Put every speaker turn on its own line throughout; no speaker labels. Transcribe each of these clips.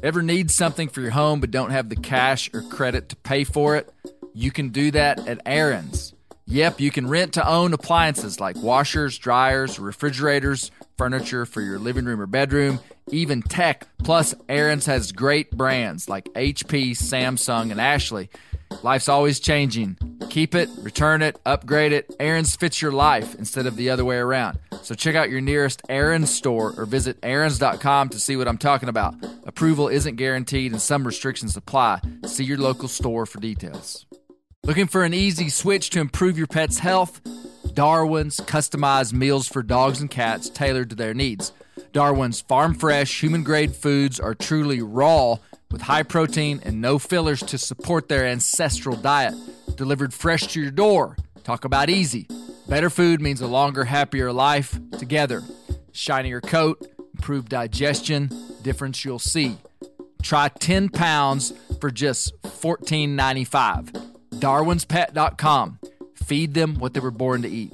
Ever need something for your home but don't have the cash or credit to pay for it? You can do that at Aaron's. Yep, you can rent to own appliances like washers, dryers, refrigerators, furniture for your living room or bedroom, even tech. Plus, Aaron's has great brands like HP, Samsung, and Ashley. Life's always changing. Keep it, return it, upgrade it. Aaron's fits your life instead of the other way around. So check out your nearest Aaron's store or visit Aaron's.com to see what I'm talking about. Approval isn't guaranteed and some restrictions apply. See your local store for details. Looking for an easy switch to improve your pet's health? Darwin's customized meals for dogs and cats tailored to their needs. Darwin's farm fresh, human grade foods are truly raw with high protein and no fillers to support their ancestral diet. Delivered fresh to your door. Talk about easy. Better food means a longer, happier life together. Shinier coat, improved digestion, difference you'll see. Try 10 pounds for just $14.95. Darwin'sPet.com. Feed them what they were born to eat.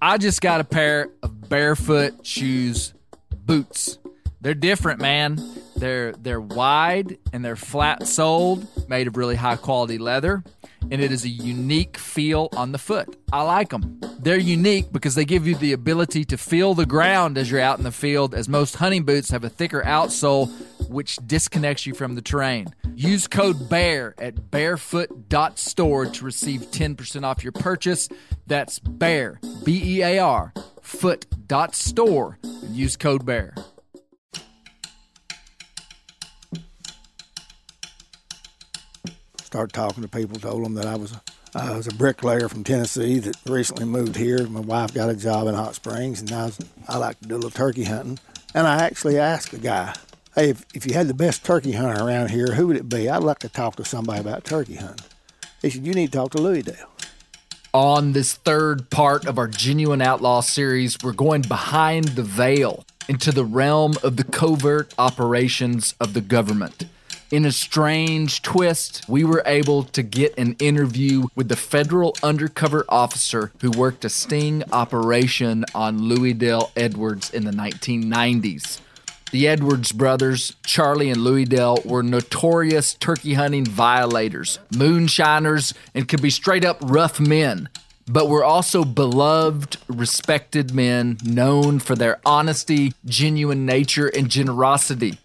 I just got a pair of barefoot shoes boots. They're different, man. They're they're wide and they're flat soled, made of really high quality leather, and it is a unique feel on the foot. I like them. They're unique because they give you the ability to feel the ground as you're out in the field, as most hunting boots have a thicker outsole which disconnects you from the terrain. Use code BEAR at bearfoot.store to receive 10% off your purchase. That's BEAR, B E A R, foot.store, use code BEAR.
Started talking to people, told them that I was a, I was a bricklayer from Tennessee that recently moved here. My wife got a job in Hot Springs, and I, was, I like to do a little turkey hunting. And I actually asked the guy, hey, if, if you had the best turkey hunter around here, who would it be? I'd like to talk to somebody about turkey hunting. He said, you need to talk to Louis Dale.
On this third part of our Genuine Outlaw series, we're going behind the veil into the realm of the covert operations of the government. In a strange twist, we were able to get an interview with the federal undercover officer who worked a sting operation on Louis Dale Edwards in the 1990s. The Edwards brothers, Charlie and Louis Dale, were notorious turkey hunting violators, moonshiners, and could be straight up rough men. But were also beloved, respected men known for their honesty, genuine nature, and generosity.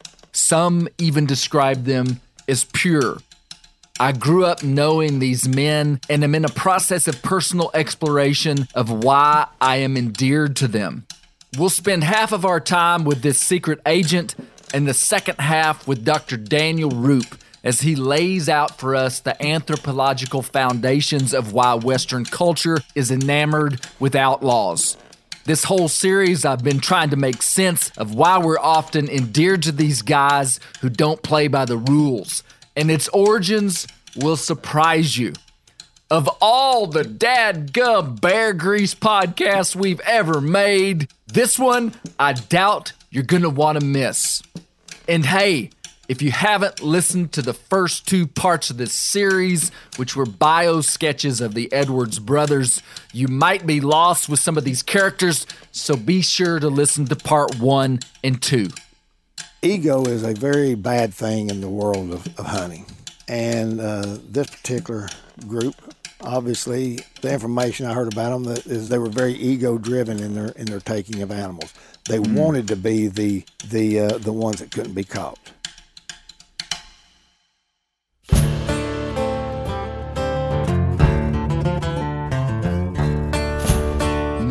Some even describe them as pure. I grew up knowing these men and am in a process of personal exploration of why I am endeared to them. We'll spend half of our time with this secret agent and the second half with Dr. Daniel Roop as he lays out for us the anthropological foundations of why Western culture is enamored with outlaws. This whole series, I've been trying to make sense of why we're often endeared to these guys who don't play by the rules. And its origins will surprise you. Of all the dadgum bear grease podcasts we've ever made, this one I doubt you're gonna wanna miss. And hey, if you haven't listened to the first two parts of this series, which were bio sketches of the Edwards brothers, you might be lost with some of these characters, so be sure to listen to part one and two.
Ego is a very bad thing in the world of, of hunting. And uh, this particular group, obviously, the information I heard about them is they were very ego driven in their in their taking of animals. They wanted to be the the uh, the ones that couldn't be caught.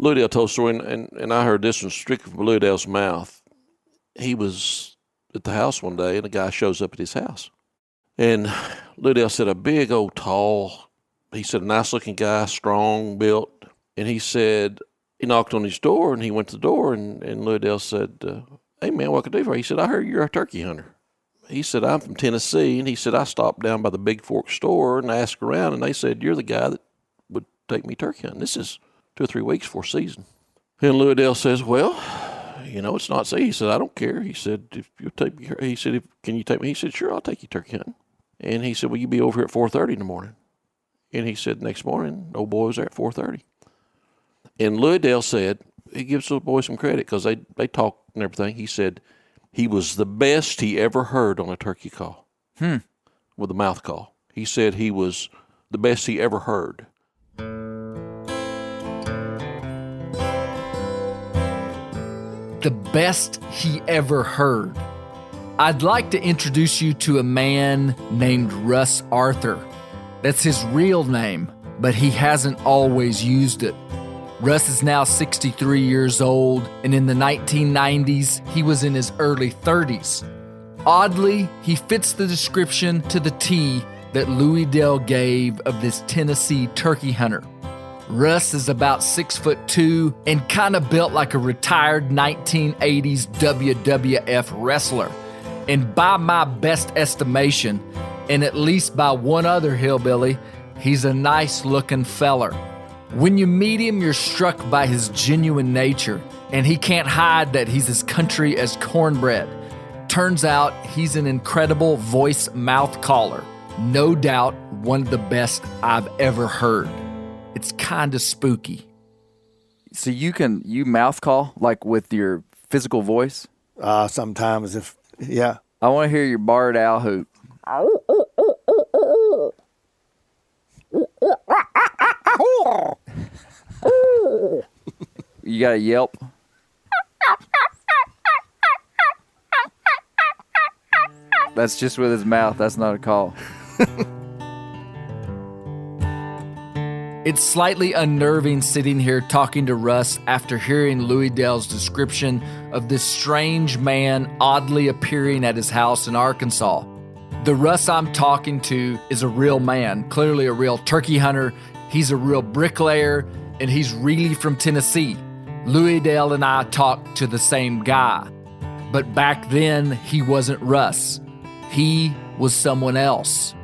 Louis Dale told a story, and, and, and I heard this one strictly from Louis Dale's mouth. He was at the house one day, and a guy shows up at his house. And Louis Dale said, a big old tall, he said, a nice looking guy, strong built. And he said, he knocked on his door and he went to the door and, and Louis Dale said, uh, Hey man, what can I do for you? He said, I heard you're a turkey hunter. He said, I'm from Tennessee. And he said, I stopped down by the Big Fork store and asked around and they said, You're the guy that would take me turkey hunting. This is two or three weeks before season. And Louis Dale says, Well, you know, it's not safe. He said, I don't care. He said, if you take me, he said, if, can you take me? He said, sure, I'll take you turkey hunting. And he said, will you be over here at 4.30 in the morning? And he said, next morning, old boy was there at 4.30. And Louis Dale said, he gives the boy some credit because they, they talked and everything. He said he was the best he ever heard on a turkey call
Hmm.
with a mouth call. He said he was the best he ever heard.
The best he ever heard. I'd like to introduce you to a man named Russ Arthur. That's his real name, but he hasn't always used it. Russ is now 63 years old, and in the 1990s, he was in his early 30s. Oddly, he fits the description to the T that Louis Dell gave of this Tennessee turkey hunter. Russ is about six foot two and kind of built like a retired 1980s WWF wrestler. And by my best estimation, and at least by one other hillbilly, he's a nice looking feller. When you meet him, you're struck by his genuine nature, and he can't hide that he's as country as cornbread. Turns out he's an incredible voice mouth caller. No doubt one of the best I've ever heard. It's kind of spooky.
So you can you mouth call like with your physical voice.
Uh, sometimes if yeah,
I want to hear your barred owl hoot. you got a yelp. That's just with his mouth. That's not a call.
It's slightly unnerving sitting here talking to Russ after hearing Louis Dell's description of this strange man oddly appearing at his house in Arkansas. The Russ I'm talking to is a real man, clearly a real turkey hunter. He's a real bricklayer, and he's really from Tennessee. Louis Dell and I talked to the same guy. But back then, he wasn't Russ. He was someone else.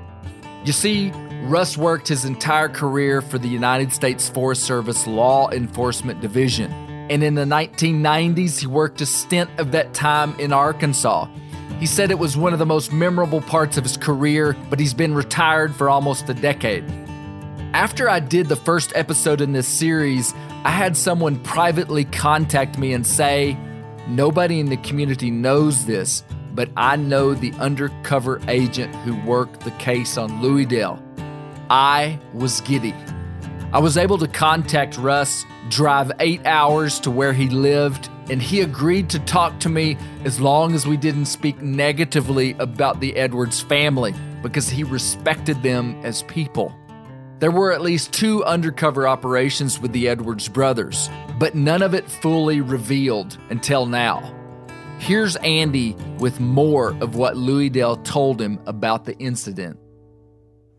You see, Russ worked his entire career for the United States Forest Service Law Enforcement Division. And in the 1990s, he worked a stint of that time in Arkansas. He said it was one of the most memorable parts of his career, but he's been retired for almost a decade. After I did the first episode in this series, I had someone privately contact me and say, Nobody in the community knows this, but I know the undercover agent who worked the case on Louis Dell. I was giddy. I was able to contact Russ, drive eight hours to where he lived, and he agreed to talk to me as long as we didn't speak negatively about the Edwards family because he respected them as people. There were at least two undercover operations with the Edwards brothers, but none of it fully revealed until now. Here's Andy with more of what Louis Dell told him about the incident.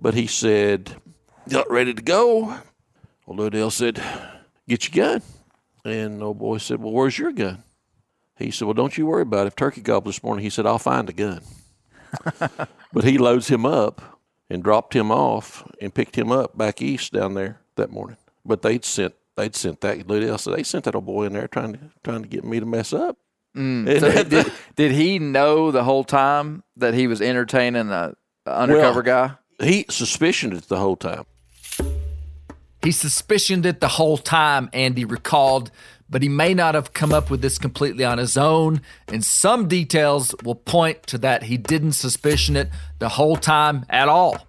But he said, Got ready to go. Well, Liddell said, Get your gun. And old boy said, Well, where's your gun? He said, Well, don't you worry about it. If Turkey gobbled this morning, he said, I'll find a gun. but he loads him up and dropped him off and picked him up back east down there that morning. But they'd sent they'd sent that Liddell said they sent that old boy in there trying to trying to get me to mess up. Mm. And
So did, did he know the whole time that he was entertaining a, a undercover
Well,
guy?
He suspicioned it the whole time.
He suspicioned it the whole time, Andy recalled, but he may not have come up with this completely on his own, and some details will point to that he didn't suspicion it the whole time at all.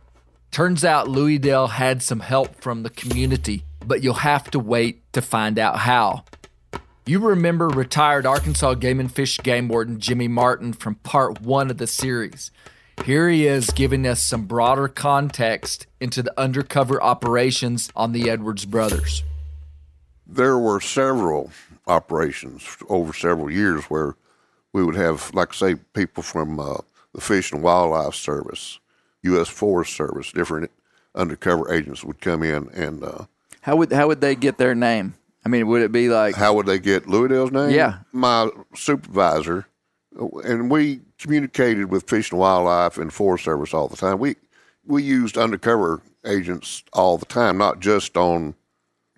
Turns out Louis Dell had some help from the community, but you'll have to wait to find out how. You remember retired Arkansas Game and Fish game warden Jimmy Martin from part one of the series. Here he is giving us some broader context into the undercover operations on the Edwards brothers.
there were several operations over several years where we would have, like say, people from uh, the Fish and Wildlife Service, U.S. Forest Service, different undercover agents would come in and uh,
How would how would they get their name? I I mean, would it be like
How would they get Louisdale's name?
Yeah.
My supervisor, and we communicated with Fish and Wildlife and Forest Service all the time. We we used undercover agents all the time, not just on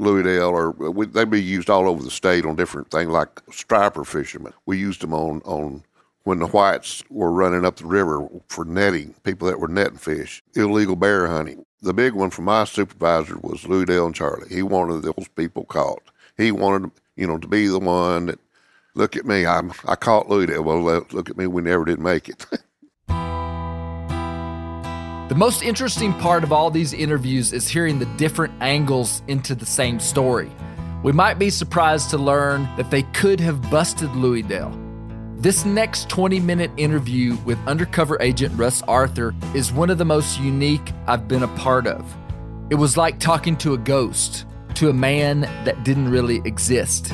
Louisdale, or uh, we, they'd be used all over the state on different things like striper fishermen. We used them on on when the whites were running up the river for netting, people that were netting fish, illegal bear hunting. The big one for my supervisor was Louisdale and Charlie. He wanted those people caught. He wanted, you know, to be the one that, look at me, I'm, I caught Louisdale. Well, look at me, we never did make it.
The most interesting part of all these interviews is hearing the different angles into the same story. We might be surprised to learn that they could have busted Louisdale. This next 20 minute interview with undercover agent Russ Arthur is one of the most unique I've been a part of. It was like talking to a ghost, to a man that didn't really exist.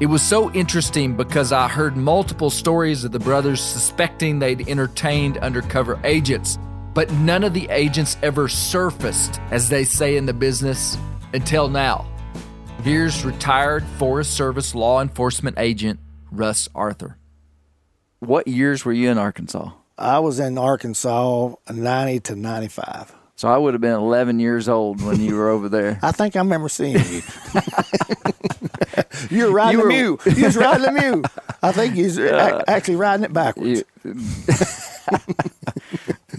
It was so interesting because I heard multiple stories of the brothers suspecting they'd entertained undercover agents, but none of the agents ever surfaced, as they say in the business, until now. Here's retired Forest Service law enforcement agent Russ Arthur.
what years were you in Arkansas?
I was in Arkansas 90 to 95.
So I would have been 11 years old when you were over there.
I think I remember seeing you. you were riding
You
the
were-
mule. You was riding the mule. I think you was uh, ac- actually riding it backwards.
You-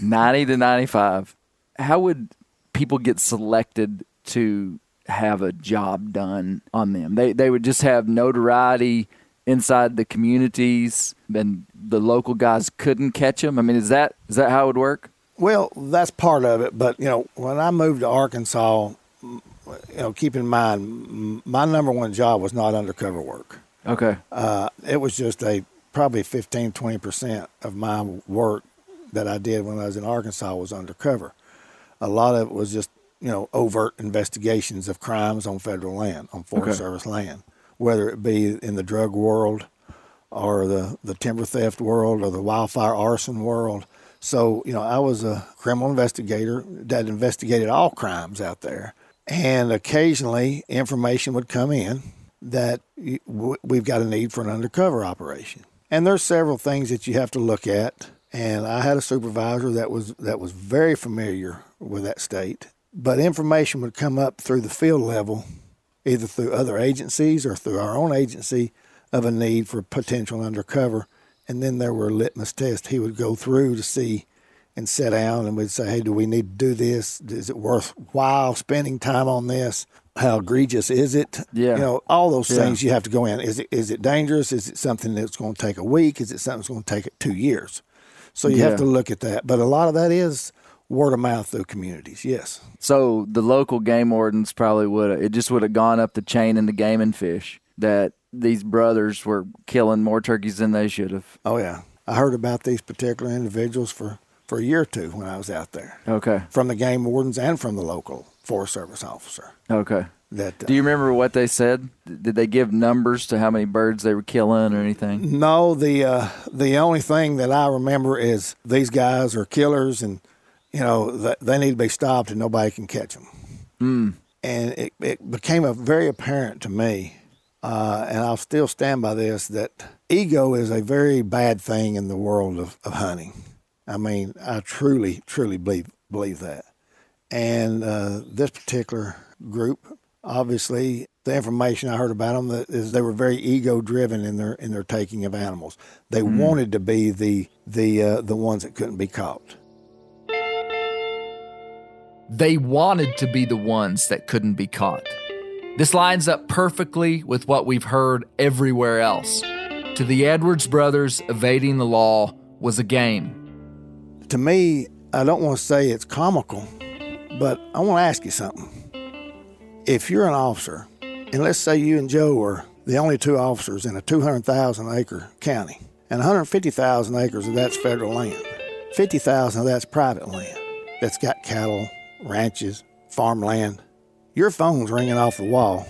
90 to 95. How would people get selected to have a job done on them? They they would just have notoriety inside the communities and the local guys couldn't catch them. I mean, is that is that how it would work?
Well, that's part of it. But, you know, when I moved to Arkansas, you know, keep in mind, my number one job was not undercover work.
Okay.
Uh, it was just a probably 15, 20% of my work that I did when I was in Arkansas was undercover. A lot of it was just, you know, overt investigations of crimes on federal land, on Forest
Okay.
Service land, whether it be in the drug world or the, the timber theft world or the wildfire arson world. So, you know, I was a criminal investigator that investigated all crimes out there. And occasionally information would come in that we've got a need for an undercover operation. And there's several things that you have to look at. And I had a supervisor that was that was very familiar with that state. But information would come up through the field level, either through other agencies or through our own agency, of a need for potential undercover. And then there were litmus tests he would go through to see and sit down and we'd say, hey, do we need to do this? Is it worthwhile spending time on this? How egregious is it?
Yeah.
You know, all those
Yeah.
things you have to go in. Is it is it dangerous? Is it something that's going to take a week? Is it something that's going to take two years? So you
Yeah.
have to look at that. But a lot of that is word of mouth through communities. Yes.
So the local game wardens probably would have, it just would have gone up the chain in the game and fish that these brothers were killing more turkeys than they should have.
Oh yeah. I heard about these particular individuals for for a year or two when I was out there,
Okay.
from the game wardens and from the local Forest Service officer.
Okay.
That uh,
Do you remember what they said? Did they give numbers to how many birds they were killing or anything?
No, the uh, the only thing that I remember is these guys are killers, and you know th- they need to be stopped, and nobody can catch them.
Mm.
And it, it became a very apparent to me, uh, and I'll still stand by this that ego is a very bad thing in the world of, of hunting. I mean, I truly, truly believe believe that. And uh, this particular group, obviously, the information I heard about them that is they were very ego driven in their in their taking of animals. They wanted to be the the uh, the ones that couldn't be caught.
They wanted to be the ones that couldn't be caught. This lines up perfectly with what we've heard everywhere else. To the Edwards brothers, evading the law was a game.
To me, I don't want to say it's comical, but I want to ask you something. If you're an officer, and let's say you and Joe are the only two officers in a 200,000 acre county, and 150,000 acres of that's federal land, 50,000 of that's private land that's got cattle, ranches, farmland. Your phone's ringing off the wall.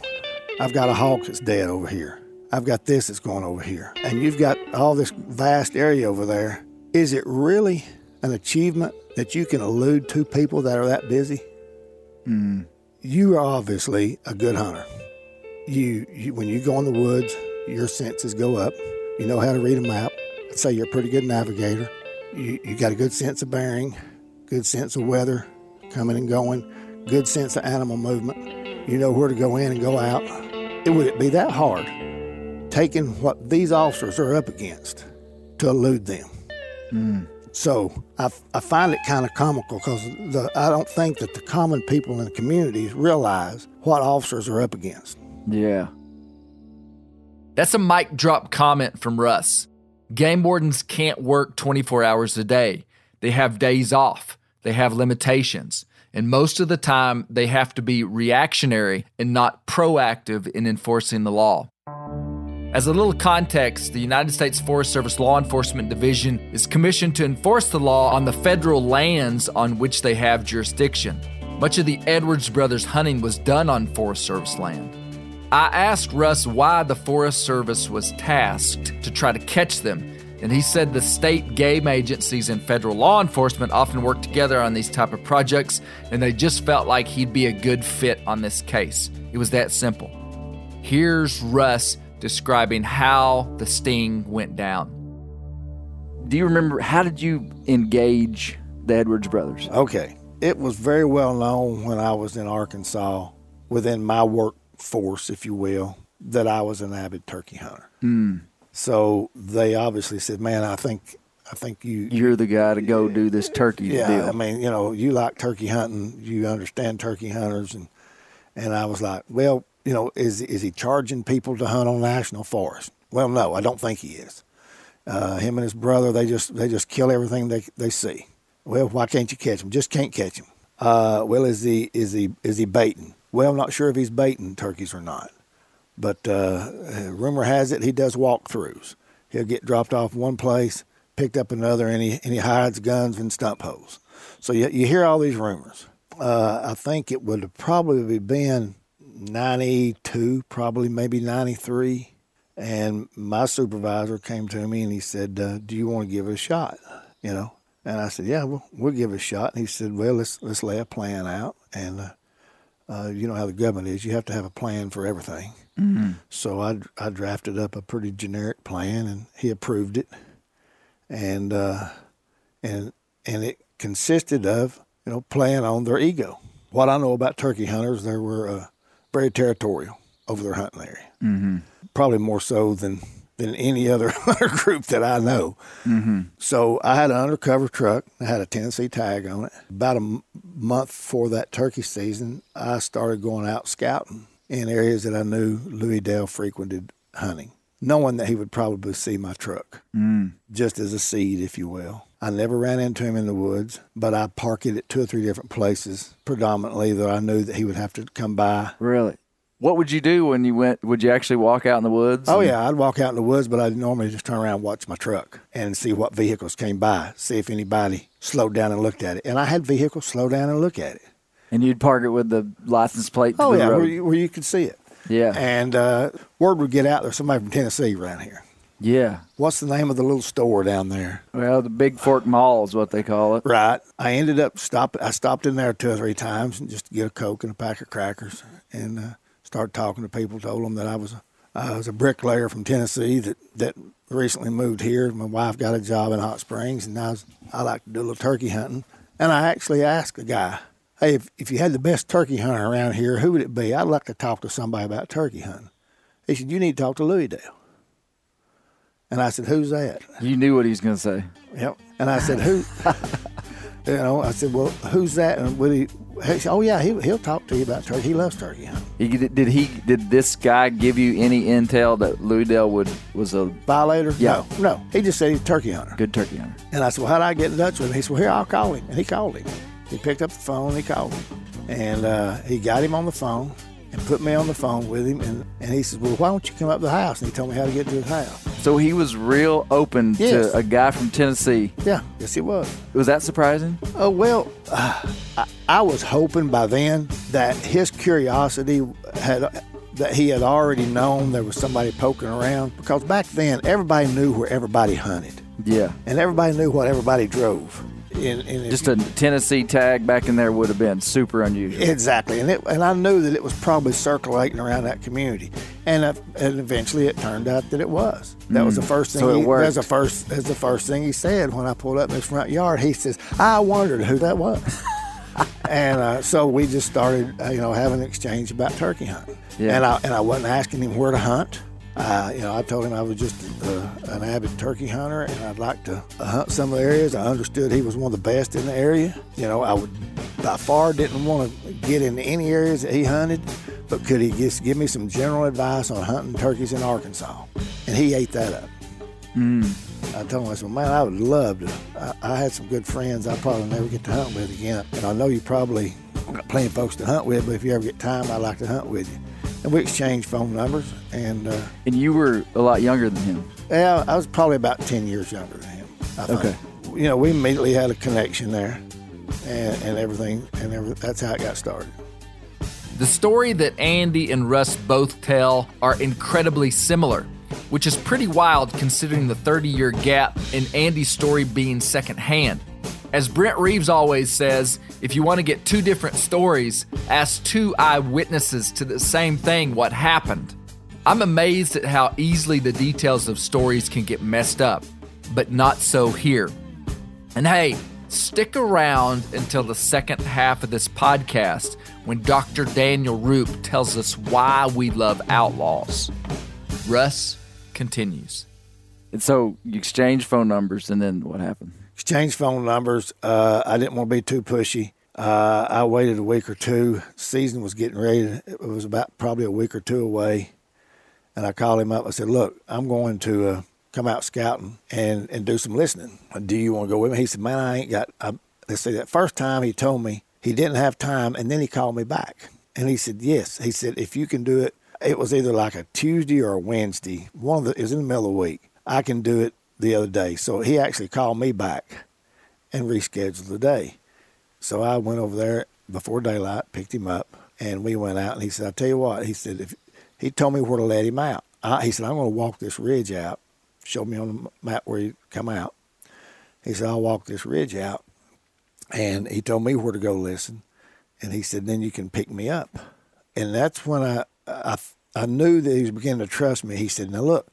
I've got a hawk that's dead over here. I've got this that's going over here. And you've got all this vast area over there. Is it really an achievement that you can elude two people that are that busy? Hmm. You are obviously a good hunter. you, you when you go in the woods, your senses go up. You know how to read a map. I'd say you're a pretty good navigator. You, you got a good sense of bearing, good sense of weather, coming and going, good sense of animal movement. You know where to go in and go out. It would it be that hard taking what these officers are up against to elude them? Mm. So I, I find it kind of comical because I don't think that the common people in the communities realize what officers are up against.
Yeah.
That's a mic drop comment from Russ. Game wardens can't work 24 hours a day. They have days off, they have limitations, and most of the time they have to be reactionary and not proactive in enforcing the law. As a little context, the United States Forest Service Law Enforcement Division is commissioned to enforce the law on the federal lands on which they have jurisdiction. Much of the Edwards brothers' hunting was done on Forest Service land. I asked Russ why the Forest Service was tasked to try to catch them, and he said the state game agencies and federal law enforcement often work together on these type of projects, and they just felt like he'd be a good fit on this case. It was that simple. Here's Russ describing how the sting went down.
Do you remember how did you engage the Edwards brothers?
Okay. It was very well known when I was in Arkansas, within my workforce, if you will, that I was an avid turkey hunter. Hmm. So they obviously said, "Man, I think, I think you,
You're the guy to go do this turkey
yeah.
deal.
I mean, you know, you like turkey hunting, you understand turkey hunters, and and I was like, well, you know, is is he charging people to hunt on national forest? Well, no, I don't think he is. Uh, him and his brother, they just they just kill everything they they see. Well, why can't you catch him? Just can't catch him. Uh, well, is he is he is he baiting? Well, I'm not sure if he's baiting turkeys or not, but uh, rumor has it he does walkthroughs. He'll get dropped off one place, picked up another, and he and he hides guns and stump holes. So you you hear all these rumors. Uh, I think it would have probably been 92, probably maybe 93. And my supervisor came to me and he said, uh, "Do you want to give it a shot?" You know, and I said, "Yeah, we'll, we'll give it a shot." And he said, "Well, let's let's lay a plan out." And uh, uh, you know how the government is; you have to have a plan for everything. So I I drafted up a pretty generic plan, and he approved it. And uh, and and it consisted of you know playing on their ego. What I know about turkey hunters, they were uh, very territorial over their hunting area. Mm-hmm. Probably more so than than any other hunter group that I know. Mm-hmm. So I had an undercover truck. I had a Tennessee tag on it. About a m- month before that turkey season, I started going out scouting in areas that I knew Louis Dale frequented hunting, knowing that he would probably see my truck, mm. just as a seed, if you will. I never ran into him in the woods, but I parked it at two or three different places, predominantly that I knew that he would have to come by.
Really? What would you do when you went? Would you actually walk out in the woods?
Oh yeah, I'd walk out in the woods, but I'd normally just turn around and watch my truck and see what vehicles came by, see if anybody slowed down and looked at it. And I had vehicles slow down and look at it.
And you'd park it with the license plate to
Oh
the
yeah,
road.
where you, where you could see it.
Yeah.
And uh, word would get out there's somebody from Tennessee around here.
yeah.
What's the name of the little store down there?
Well, the Big Fork Mall is what they call it.
Right. I ended up stop. I stopped in there two or three times and just to get a coke and a pack of crackers, and uh, started talking to people. Told them that I was a, I was a bricklayer from Tennessee that that recently moved here. My wife got a job in Hot Springs, and I was, I like to do a little turkey hunting. And I actually asked a guy, "Hey, if, if you had the best turkey hunter around here, who would it be? I'd like to talk to somebody about turkey hunting." He said, "You need to talk to Louis Dale." And I said, "Who's that?"
You knew what he was going to say.
Yep. And I said, who? you know, I said, well, who's that? And will he? he said, oh yeah, he, he'll talk to you about turkey. He loves turkey hunting.
He, did he? Did this guy give you any intel that Louis Dell would was a
Violator?
Yeah.
No, no. He just said he's a turkey hunter.
good turkey hunter?
And I said, well, how did I get in touch with him? He said, well, here, I'll call him. And he called him. He picked up the phone. and He called him, and uh, he got him on the phone and put me on the phone with him. And, and he said, well, why don't you come up to the house? And he told me how to get to his house.
So he was real open
Yes.
to a guy from Tennessee.
Yeah, yes, he was.
Was that surprising?
Oh well, uh, I, I was hoping by then that his curiosity had that he had already known there was somebody poking around because back then everybody knew where everybody hunted
Yeah.
and everybody knew what everybody drove. And, and
Just a Tennessee tag back in there would have been super unusual.
Exactly, and it, and I knew that it was probably circulating around that community, and uh, and eventually it turned out that it was. That was the first thing.
Mm. So
he. That's the first. That's the first thing he said when I pulled up in his front yard. He says, "I wondered who that was," and uh, so we just started, uh, you know, having an exchange about turkey hunting.
Yeah.
And I and I wasn't asking him where to hunt. Uh, you know, I told him I was just uh, an avid turkey hunter, and I'd like to hunt some of the areas. I understood he was one of the best in the area. You know, I would by far didn't want to get into any areas that he hunted, but could he just give me some general advice on hunting turkeys in Arkansas? And he ate that up. I told him, I said, man, I would love to. I, I had some good friends I probably never get to hunt with again. And I know you probably got plenty of folks to hunt with, but if you ever get time, I'd like to hunt with you. And we exchanged phone numbers. And uh,
And you were a lot younger than him.
yeah, I was probably about 10 years younger than him. I think.
Okay.
You know, we immediately had a connection there and, and everything. And every, that's how it got started.
The story that Andy and Russ both tell are incredibly similar, which is pretty wild considering the 30 year gap in Andy's story being secondhand. As Brent Reeves always says, if you want to get two different stories, ask two eyewitnesses to the same thing what happened. I'm amazed at how easily the details of stories can get messed up, but not so here. And hey, stick around until the second half of this podcast when Dr. Daniel Roop tells us why we love outlaws. Russ continues.
And so you exchange phone numbers, and then what happened?
Exchanged phone numbers. Uh, I didn't want to be too pushy. Uh, I waited a week or two. Season was getting ready. It was about probably a week or two away, and I called him up. I said, "Look, I'm going to uh, come out scouting and and do some listening. Do you want to go with me?" He said, "Man, I ain't got." I, let's see. That first time he told me he didn't have time, and then he called me back, and he said, "Yes." He said, "If you can do it." It was either like a Tuesday or a Wednesday. One of the was in the middle of the week. I can do it the other day. So he actually called me back and rescheduled the day. So I went over there before daylight, picked him up, and we went out. And he said, "I'll tell you what," he said, "if he told me where to let him out." I, he said, "I'm going to walk this ridge out." Showed me on the map where he'd come out. He said, "I'll walk this ridge out," and he told me where to go listen. And he said, "Then you can pick me up." And that's when I I I knew that he was beginning to trust me. He said, "Now look."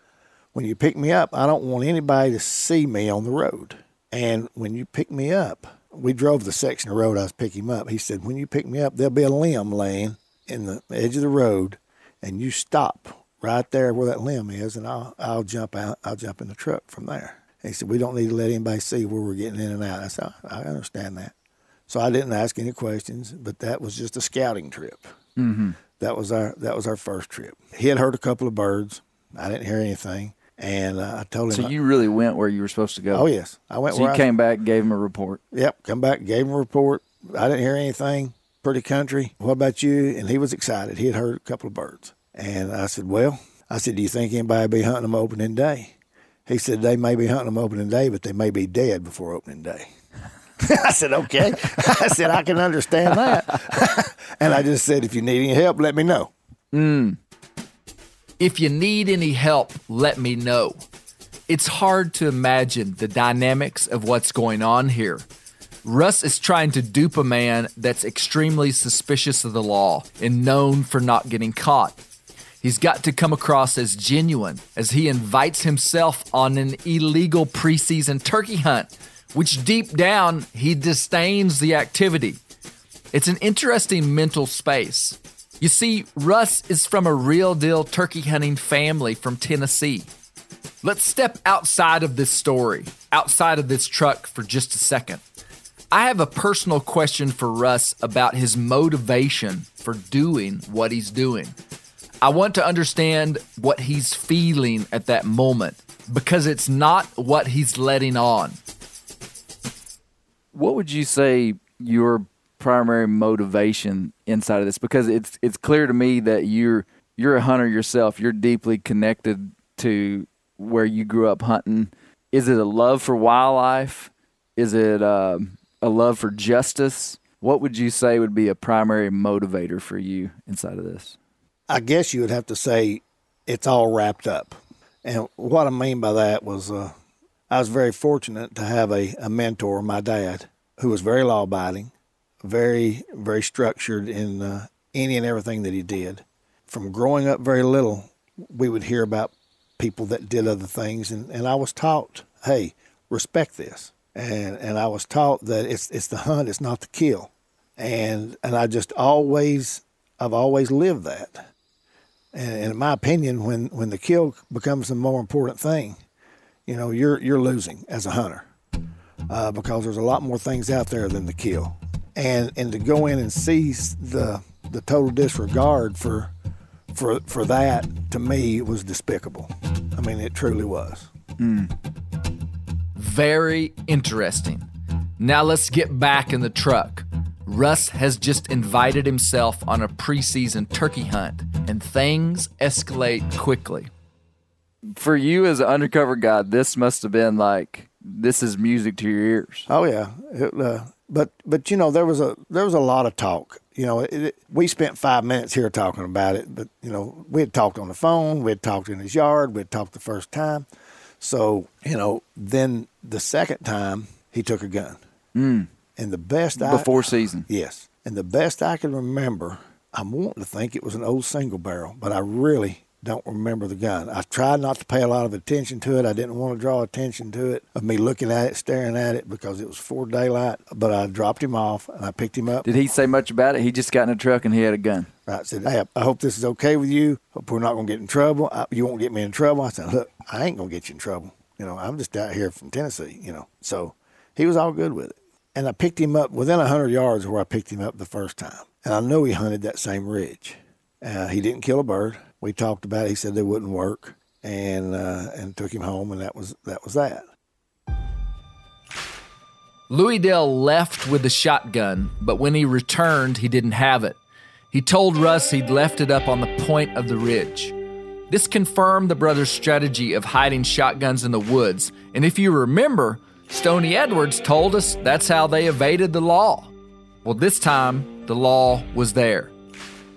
When you pick me up, I don't want anybody to see me on the road. And when you pick me up, we drove the section of road I was picking him up. He said, when you pick me up, there'll be a limb laying in the edge of the road, and you stop right there where that limb is, and I'll I'll jump out. I'll jump in the truck from there. He said, we don't need to let anybody see where we're getting in and out. I said, I understand that. So I didn't ask any questions, but that was just a scouting trip. Mm-hmm. That was our that was our first trip. He had heard a couple of birds. I didn't hear anything, and uh, I told him.
So you really went where you were supposed to go.
oh yes, I went.
So
where
you
I-
came back, gave him a report.
Yep, come back, gave him a report. I didn't hear anything. Pretty country. What about you? And he was excited. He had heard a couple of birds. And I said, Well, I said, Do you think anybody be hunting them opening day? He said, They may be hunting them opening day, but they may be dead before opening day. I said, Okay. I said, I can understand that. and I just said, If you need any help, let me know.
If you need any help, let me know. It's hard to imagine the dynamics of what's going on here. Russ is trying to dupe a man that's extremely suspicious of the law and known for not getting caught. He's got to come across as genuine as he invites himself on an illegal preseason turkey hunt, which deep down he disdains the activity. It's an interesting mental space. You see, Russ is from a real deal turkey hunting family from Tennessee. Let's step outside of this story, outside of this truck for just a second. I have a personal question for Russ about his motivation for doing what he's doing. I want to understand what he's feeling at that moment because it's not what he's letting on.
What would you say your primary motivation inside of this? Because it's it's clear to me that you're you're a hunter yourself. You're deeply connected to where you grew up hunting. Is it a love for wildlife? Is it um a love for justice? What would you say would be a primary motivator for you inside of this?
I guess you would have to say it's all wrapped up. And what I mean by that was uh, I was very fortunate to have a, a mentor, my dad, who was very law abiding, very, very structured in uh, any and everything that he did. From growing up very little, we would hear about people that did other things, and, and I was taught, hey, respect this. And, and I was taught that it's, it's the hunt, it's not the kill. And, and I just always, I've always lived that. And, in my opinion, when, when the kill becomes the more important thing, you know, you're, you're losing as a hunter uh, because there's a lot more things out there than the kill. And, and to go in and see the, the total disregard for, for, for that, to me, was despicable. I mean, it truly was.
Very interesting. Now let's get back in the truck. Russ has just invited himself on a preseason turkey hunt, and things escalate quickly.
For you as an undercover guy, this must have been like this is music to your ears.
Oh yeah, it, uh, but but you know there was a there was a lot of talk. You know, it, it, we spent five minutes here talking about it, but you know we had talked on the phone, we had talked in his yard, we had talked the first time. So you know, then the second time he took a gun, mm. and the best I,
Before season.
Yes. And the best I can remember, I'm wanting to think it was an old single barrel, but I really don't remember the gun. I tried not to pay a lot of attention to it. I didn't want to draw attention to it of me looking at it, staring at it because it was before daylight. But I dropped him off and I picked him up.
Did he say much about it? He just got in a truck and he had a gun.
I said, Hey, I hope this is okay with you. Hope we're not going to get in trouble. I, you won't get me in trouble. I said, Look, I ain't going to get you in trouble. You know, I'm just out here from Tennessee, you know. So he was all good with it. And I picked him up within 100 yards of where I picked him up the first time. And I know he hunted that same ridge. Uh, he didn't kill a bird. We talked about it. He said they wouldn't work, and uh, and took him home, and that was that was that.
Louis Dale left with the shotgun, but when he returned, he didn't have it. He told Russ he'd left it up on the point of the ridge. This confirmed the brothers' strategy of hiding shotguns in the woods, and if you remember, Stony Edwards told us that's how they evaded the law. Well, this time, the law was there.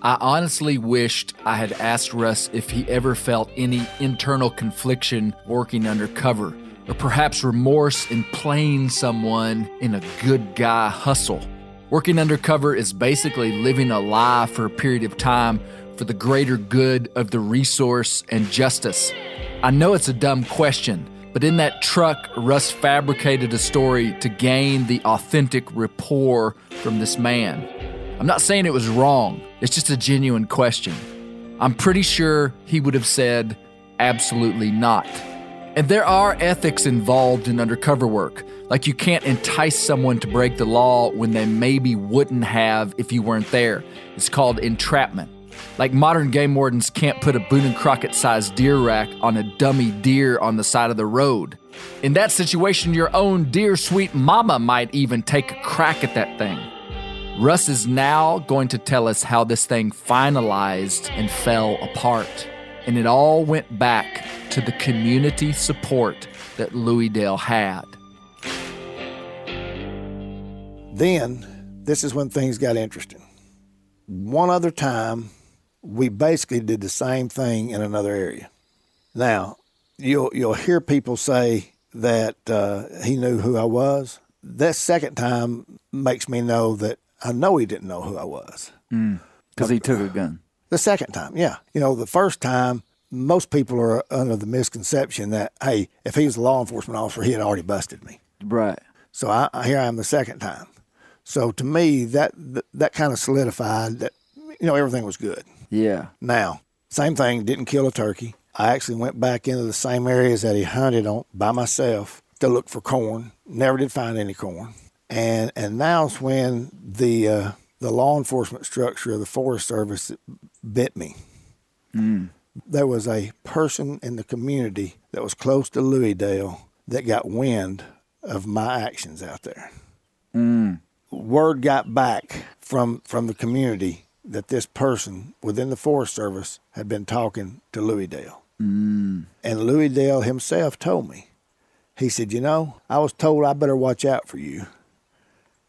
I honestly wished I had asked Russ if he ever felt any internal confliction working undercover, or perhaps remorse in playing someone in a good guy hustle. Working undercover is basically living a lie for a period of time for the greater good of the resource and justice. I know it's a dumb question, but in that truck, Russ fabricated a story to gain the authentic rapport from this man. I'm not saying it was wrong, it's just a genuine question. I'm pretty sure he would have said, absolutely not. And there are ethics involved in undercover work. Like you can't entice someone to break the law when they maybe wouldn't have if you weren't there. It's called entrapment. Like modern game wardens can't put a Boone and Crockett sized deer rack on a dummy deer on the side of the road. In that situation, your own dear sweet mama might even take a crack at that thing. Russ is now going to tell us how this thing finalized and fell apart. And it all went back to the community support that Louis Dale had.
Then, this is when things got interesting. One other time, we basically did the same thing in another area. Now, you'll you'll hear people say that uh, he knew who I was. That second time makes me know that I know he didn't know who I was. Mm.
Because he took a uh, gun.
The second time, yeah. You know, the first time, most people are under the misconception that, hey, if he was a law enforcement officer, he had already busted me.
Right.
So I, I- here I am the second time. So to me, that that, that kind of solidified that, you know, everything was good.
Yeah.
Now, same thing, didn't kill a turkey. I actually went back into the same areas that he hunted on by myself to look for corn. Never did find any corn. And and now's when the uh, the law enforcement structure of the Forest Service bit me. There was a person in the community that was close to Louisdale that got wind of my actions out there word got back from from the community that this person within the Forest Service had been talking to Louis Dale. Mm. And Louis Dale himself told me. He said, "You know, I was told I better watch out for you."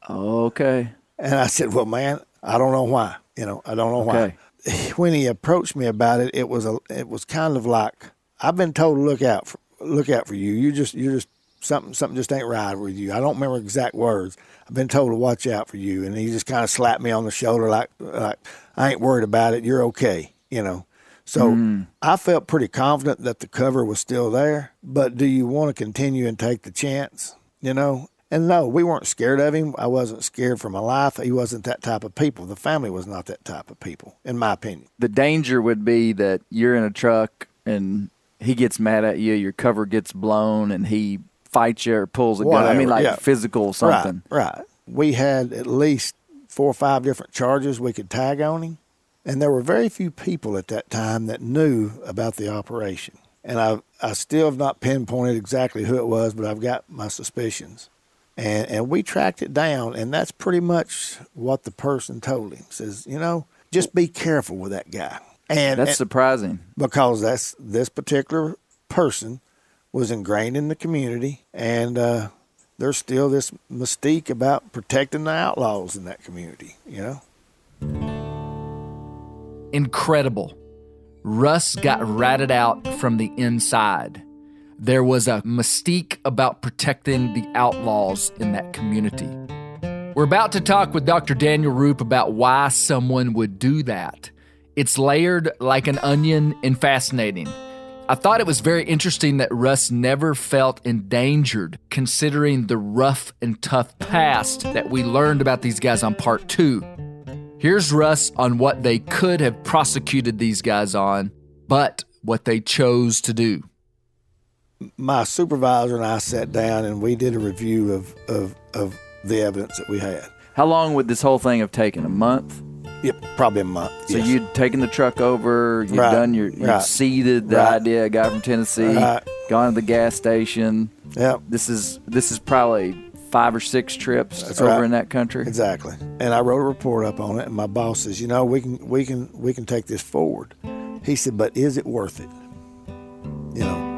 Okay.
And I said, "Well, man, I don't know why. You know, I don't know
Okay.
why." When he approached me about it, it was a it was kind of like I've been told to look out for look out for you. You just you're just something something just ain't right with you. I don't remember exact words. I've been told to watch out for you, and he just kind of slapped me on the shoulder like like I ain't worried about it. You're okay, you know. So mm. I felt pretty confident that the cover was still there. But do you want to continue and take the chance? You know, and no, we weren't scared of him. I wasn't scared for my life. He wasn't that type of people. The family was not that type of people, in my opinion.
The danger would be that you're in a truck and he gets mad at you, your cover gets blown, and he fights you or pulls a Whatever, gun. I mean, like yeah. physical something.
Right, right. We had at least four or five different charges we could tag on him. And there were very few people at that time that knew about the operation. And I, I still have not pinpointed exactly who it was, but I've got my suspicions. And, and we tracked it down, and that's pretty much what the person told him. Says, you know, just be careful with that guy.
And that's and, surprising
because that's this particular person was ingrained in the community, and uh, there's still this mystique about protecting the outlaws in that community. You
know, incredible. Russ got ratted out from the inside there was a mystique about protecting the outlaws in that community. We're about to talk with Dr. Daniel Roop about why someone would do that. It's layered like an onion and fascinating. I thought it was very interesting that Russ never felt endangered, considering the rough and tough past that we learned about these guys on part two. Here's Russ on what they could have prosecuted these guys on, but what they chose to do
my supervisor and I sat down and we did a review of, of, of the evidence that we had.
How long would this whole thing have taken? A month?
Yep, probably a month.
So yes. you'd taken the truck over, you'd right. done your, you'd right. seeded the right. idea, a guy from Tennessee, gone to the gas station.
Yep.
This is this is probably five or six trips That's over in that country.
Exactly. And I wrote a report up on it, and my boss says, you know, we can we can we can take this forward. He said, but is it worth it? You know.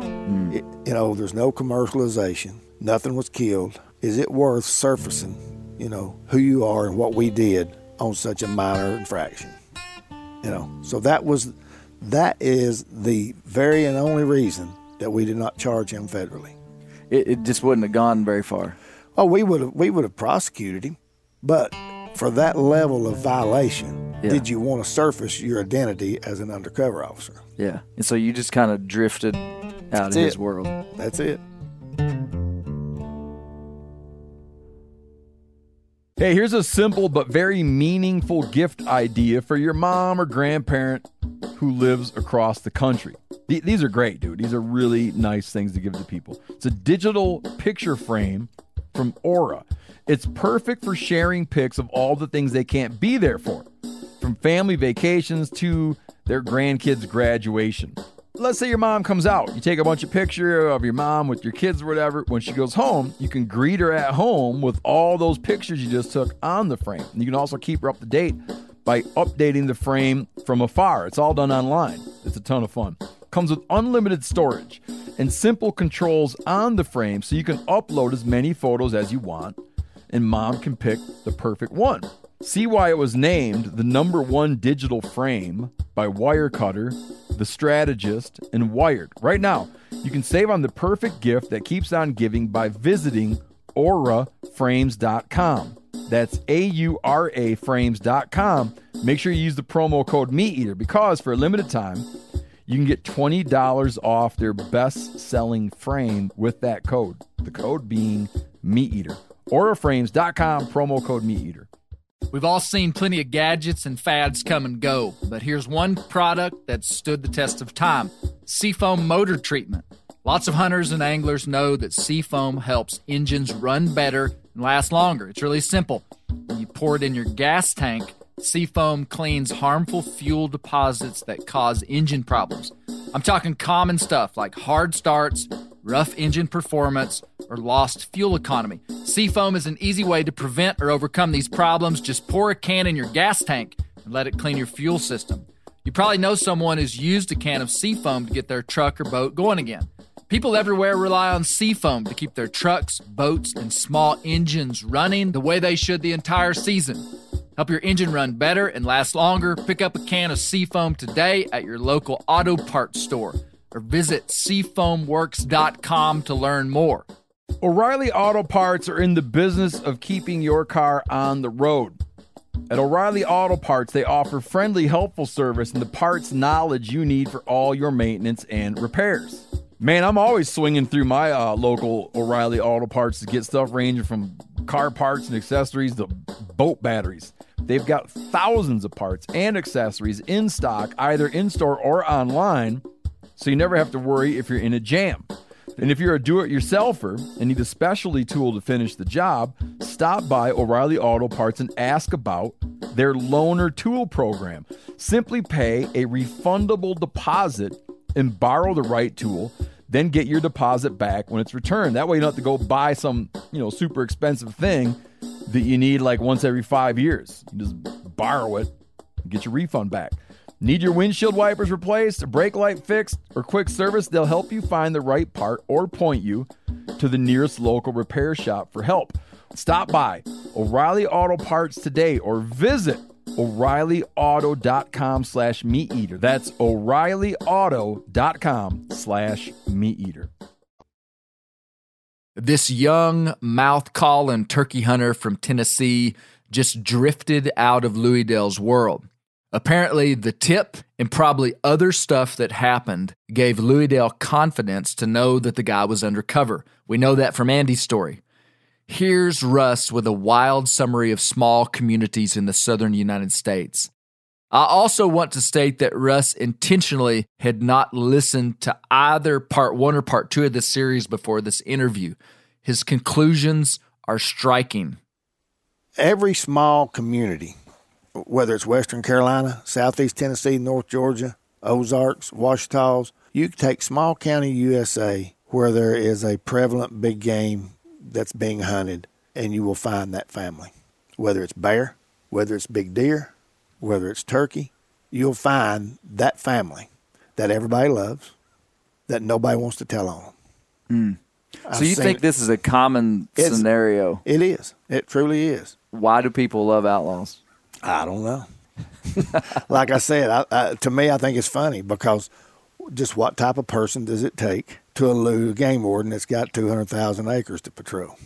It, you know, there's no commercialization. Nothing was killed. Is it worth surfacing, you know, who you are and what we did on such a minor infraction? You know, so that was, that is the very and only reason that we did not charge him federally.
It, it just wouldn't have gone very far.
Oh, we would have, we would have prosecuted him, but for that level of violation, yeah. did you want to surface your identity as an undercover officer?
Yeah, and so you just kind of drifted out That's of his world.
That's it.
Hey, here's a simple but very meaningful gift idea for your mom or grandparent who lives across the country. These are great, dude. These are really nice things to give to people. It's a digital picture frame from Aura. It's perfect for sharing pics of all the things they can't be there for, from family vacations to their grandkids' graduation let's say your mom comes out. You take a bunch of pictures of your mom with your kids or whatever. When she goes home, you can greet her at home with all those pictures you just took on the frame. And you can also keep her up to date by updating the frame from afar. It's all done online. It's a ton of fun. Comes with unlimited storage and simple controls on the frame so you can upload as many photos as you want and mom can pick the perfect one. See why it was named the number one digital frame by Wirecutter, The Strategist, and Wired. Right now, you can save on the perfect gift that keeps on giving by visiting auraframes.com. That's A U R A frames.com. Make sure you use the promo code MeatEater because for a limited time, you can get $20 off their best selling frame with that code. The code being MeatEater. Auraframes.com, promo code MeatEater.
We've all seen plenty of gadgets and fads come and go, but here's one product that stood the test of time Seafoam Motor Treatment. Lots of hunters and anglers know that Seafoam helps engines run better and last longer. It's really simple. When you pour it in your gas tank, Seafoam cleans harmful fuel deposits that cause engine problems. I'm talking common stuff like hard starts, rough engine performance, or lost fuel economy. Seafoam is an easy way to prevent or overcome these problems. Just pour a can in your gas tank and let it clean your fuel system. You probably know someone who's used a can of Seafoam to get their truck or boat going again. People everywhere rely on Seafoam to keep their trucks, boats, and small engines running the way they should the entire season. Help your engine run better and last longer. Pick up a can of Seafoam today at your local auto parts store or visit seafoamworks.com to learn more.
O'Reilly Auto Parts are in the business of keeping your car on the road. At O'Reilly Auto Parts, they offer friendly, helpful service and the parts knowledge you need for all your maintenance and repairs. Man, I'm always swinging through my uh, local O'Reilly Auto Parts to get stuff ranging from car parts and accessories to boat batteries. They've got thousands of parts and accessories in stock, either in store or online, so you never have to worry if you're in a jam. And if you're a do it yourselfer and need a specialty tool to finish the job, stop by O'Reilly Auto Parts and ask about their loaner tool program. Simply pay a refundable deposit and borrow the right tool, then get your deposit back when it's returned. That way you don't have to go buy some, you know, super expensive thing that you need like once every 5 years. You just borrow it and get your refund back. Need your windshield wipers replaced, brake light fixed, or quick service? They'll help you find the right part or point you to the nearest local repair shop for help. Stop by O'Reilly Auto Parts today or visit O'ReillyAuto.com slash meat eater. That's O'ReillyAuto.com slash meat eater.
This young mouth calling turkey hunter from Tennessee just drifted out of Louisdale's world. Apparently, the tip and probably other stuff that happened gave Louisdale confidence to know that the guy was undercover. We know that from Andy's story. Here's Russ with a wild summary of small communities in the southern United States. I also want to state that Russ intentionally had not listened to either part one or part two of this series before this interview. His conclusions are striking.
Every small community, whether it's Western Carolina, Southeast Tennessee, North Georgia, Ozarks, Ouachitas, you can take small county USA where there is a prevalent big game that's being hunted, and you will find that family. Whether it's bear, whether it's big deer, whether it's turkey, you'll find that family that everybody loves, that nobody wants to tell on. Hmm.
So you think this is a common
It's-
scenario?
It is. It truly is.
Why do people love outlaws?
I don't know. like I said, I, I, to me, I think it's funny because just what type of person does it take to elude a game warden that's got 200,000 acres to patrol?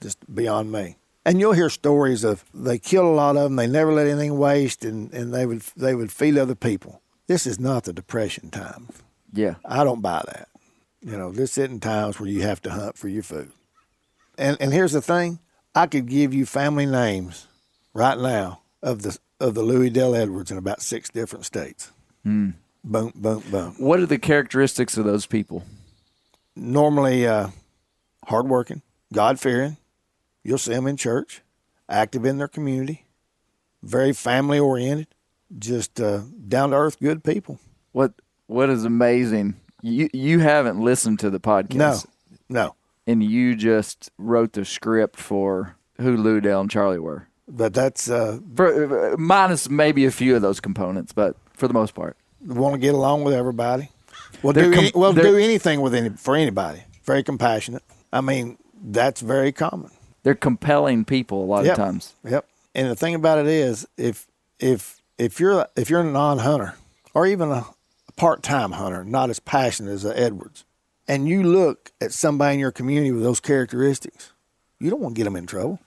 Just beyond me. And you'll hear stories of they kill a lot of them, they never let anything waste, and, and they would they would feed other people. This is not the depression time.
Yeah.
I don't buy that. You know, this isn't times where you have to hunt for your food. And and here's the thing, I could give you family names right now of the of the Louis Dell Edwards in about six different states. Boom, boom, boom.
What are the characteristics of those people?
Normally uh, hardworking, God fearing. You'll see them in church, active in their community, very family oriented, just uh, down to earth, good people.
What What is amazing? You you haven't listened to the podcast.
No, no.
And you just wrote the script for who Lou Dale and Charlie were.
But that's uh,
For, minus maybe a few of those components, but for the most part.
want to get along with everybody. We'll do
com-
any, we'll do anything with any for anybody. Very compassionate. I mean, that's very common.
They're compelling people a lot
Yep.
of times.
Yep. And the thing about it is, if if if you're if you're a non-hunter or even a, a part-time hunter, not as passionate as Edwards, and you look at somebody in your community with those characteristics, you don't want to get them in trouble.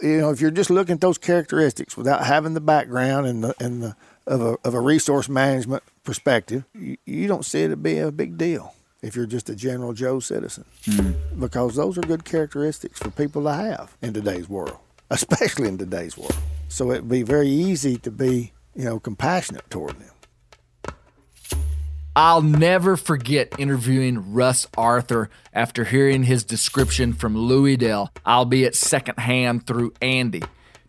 You know, if you're just looking at those characteristics without having the background and the and the of a of a resource management perspective, you, you don't see it to be a big deal if you're just a general Joe citizen, mm-hmm. because those are good characteristics for people to have in today's world, especially in today's world. So it'd be very easy to be, you know, compassionate toward them.
I'll never forget interviewing Russ Arthur after hearing his description from Louis Dell, albeit secondhand through Andy.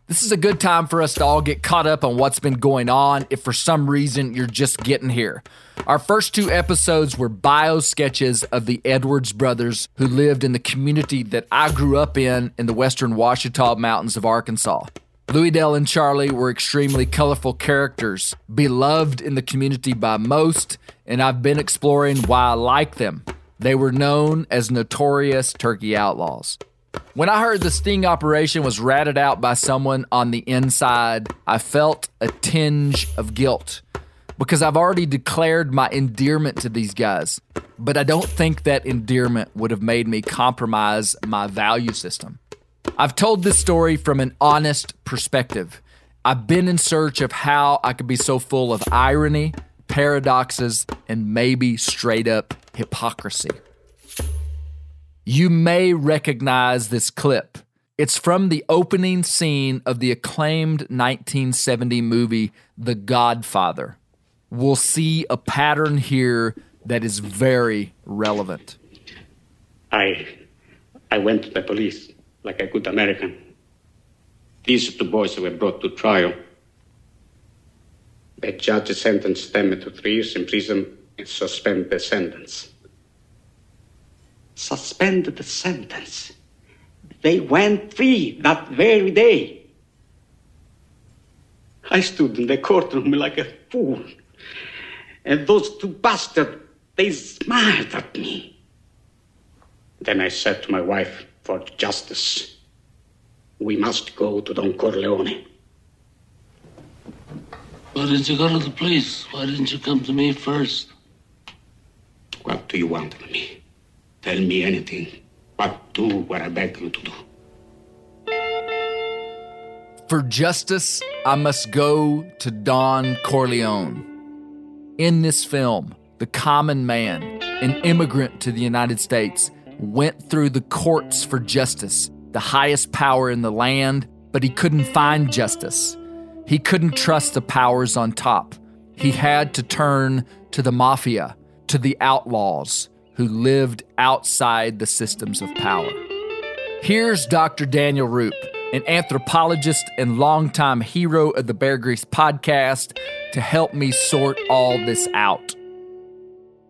This is a good time for us to all get caught up on what's been going on if for some reason you're just getting here. Our first two episodes were bio sketches of the Edwards brothers who lived in the community that I grew up in in the western Ouachita Mountains of Arkansas. Louis Dell and Charlie were extremely colorful characters, beloved in the community by most, and I've been exploring why I like them. They were known as notorious turkey outlaws. When I heard the sting operation was ratted out by someone on the inside, I felt a tinge of guilt because I've already declared my endearment to these guys. But I don't think that endearment would have made me compromise my value system. I've told this story from an honest perspective. I've been in search of how I could be so full of irony, paradoxes, and maybe straight up hypocrisy. You may recognize this clip. It's from the opening scene of the acclaimed 1970 movie The Godfather. We'll see a pattern here that is very relevant.
I, I went to the police like a good American. These two boys were brought to trial. The judge sentenced them to three years in prison and suspended the sentence. Suspended the sentence. They went free that very day. I stood in the courtroom like a fool. And those two bastards, they smiled at me. Then I said to my wife, for justice, we must go to Don Corleone.
Why didn't you go to the police? Why didn't you come to me first?
What do you want of me? Tell me anything, but do what I beg you to do.
For justice, I must go to Don Corleone. In this film, the common man, an immigrant to the United States, went through the courts for justice, the highest power in the land, but he couldn't find justice. He couldn't trust the powers on top. He had to turn to the mafia, to the outlaws who lived outside the systems of power. Here's Dr. Daniel Roop, an anthropologist and longtime hero of the Bear Grease podcast, to help me sort all this out.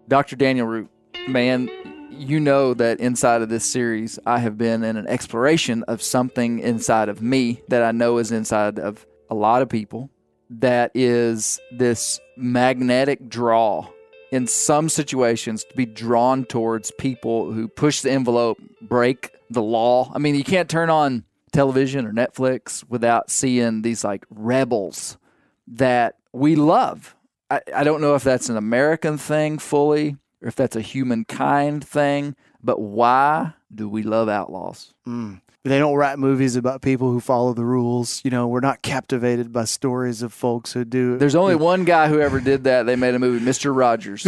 Dr. Daniel Roop, man, you know that inside of this series, I have been in an exploration of something inside of me that I know is inside of a lot of people. That is this magnetic draw in some situations to be drawn towards people who push the envelope, break the law. I mean, you can't turn on television or Netflix without seeing these like rebels that we love. I, I don't know if that's an American thing fully or if that's a humankind thing, but why do we love outlaws? Hmm.
They don't write movies about people who follow the rules. You know, we're not captivated by stories of folks who do.
There's only one guy who ever did that. They made a movie, Mr. Rogers.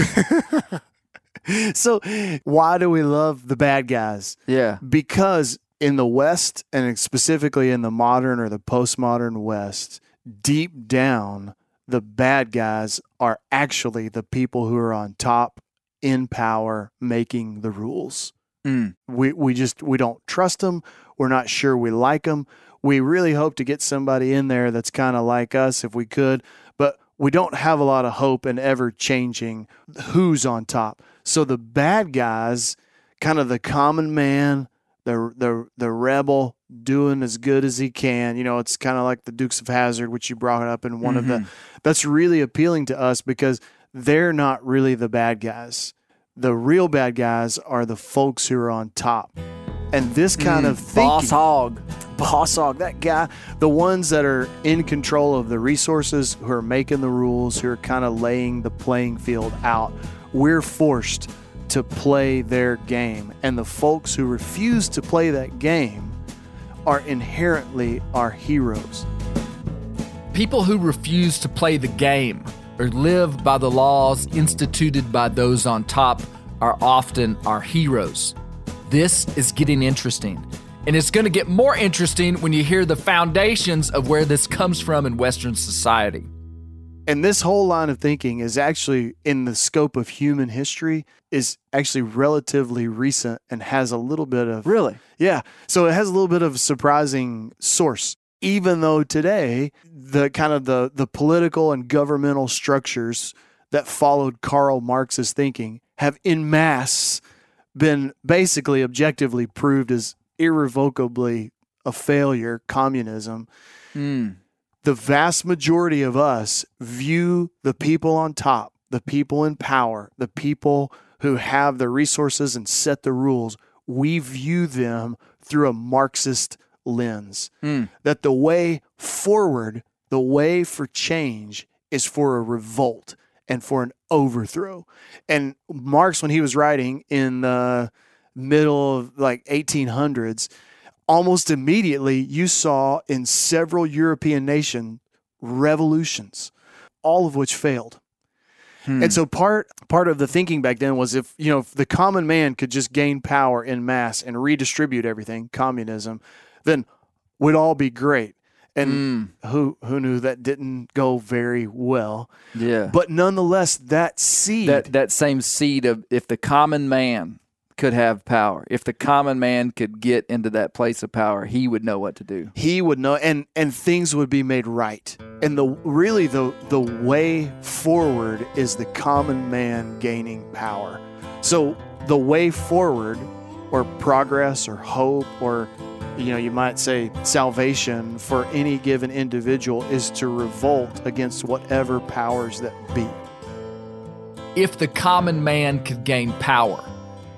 so, why do we love the bad guys?
Yeah.
Because in the West, and specifically in the modern or the postmodern West, deep down, the bad guys are actually the people who are on top, in power, making the rules.
Mm.
We we just we don't trust them. We're not sure we like them. We really hope to get somebody in there that's kind of like us if we could, but we don't have a lot of hope in ever changing who's on top. So the bad guys, kind of the common man, the the the rebel doing as good as he can. You know, it's kind of like the Dukes of Hazzard, which you brought up in one of the. That's really appealing to us because they're not really the bad guys. The real bad guys are the folks who are on top. And this kind mm, of thinking,
Boss Hogg.
boss Hogg, that guy, the ones that are in control of the resources, who are making the rules, who are kind of laying the playing field out, we're forced to play their game. And the folks who refuse to play that game are inherently our heroes.
People who refuse to play the game or live by the laws instituted by those on top are often our heroes. This is getting interesting. And it's going to get more interesting when you hear the foundations of where this comes from in Western society.
And this whole line of thinking is actually in the scope of human history is actually relatively recent and has a little bit of
Really?
Yeah. So it has a little bit of surprising source. Even though today the kind of the the political and governmental structures that followed Karl Marx's thinking have in mass been basically objectively proved as irrevocably a failure, communism.
Mm.
The vast majority of us view the people on top, the people in power, the people who have the resources and set the rules, we view them through a Marxist lens.
Mm.
That the way forward, the way for change is for a revolt. and for an overthrow. And Marx, when he was writing in the middle of like 1800s, almost immediately you saw in several European nations revolutions, all of which failed. And so part part of the thinking back then was if you know if the common man could just gain power in mass and redistribute everything, communism, then we'd all be great. And mm. who who knew that didn't go very well.
Yeah.
But nonetheless, that seed
that that same seed of if the common man could have power, if the common man could get into that place of power, he would know what to do.
he would know and and things would be made right and the really the the way forward is the common man gaining power so the way forward or progress or hope or you know you might say salvation for any given individual is to revolt against whatever powers that be
if the common man could gain power.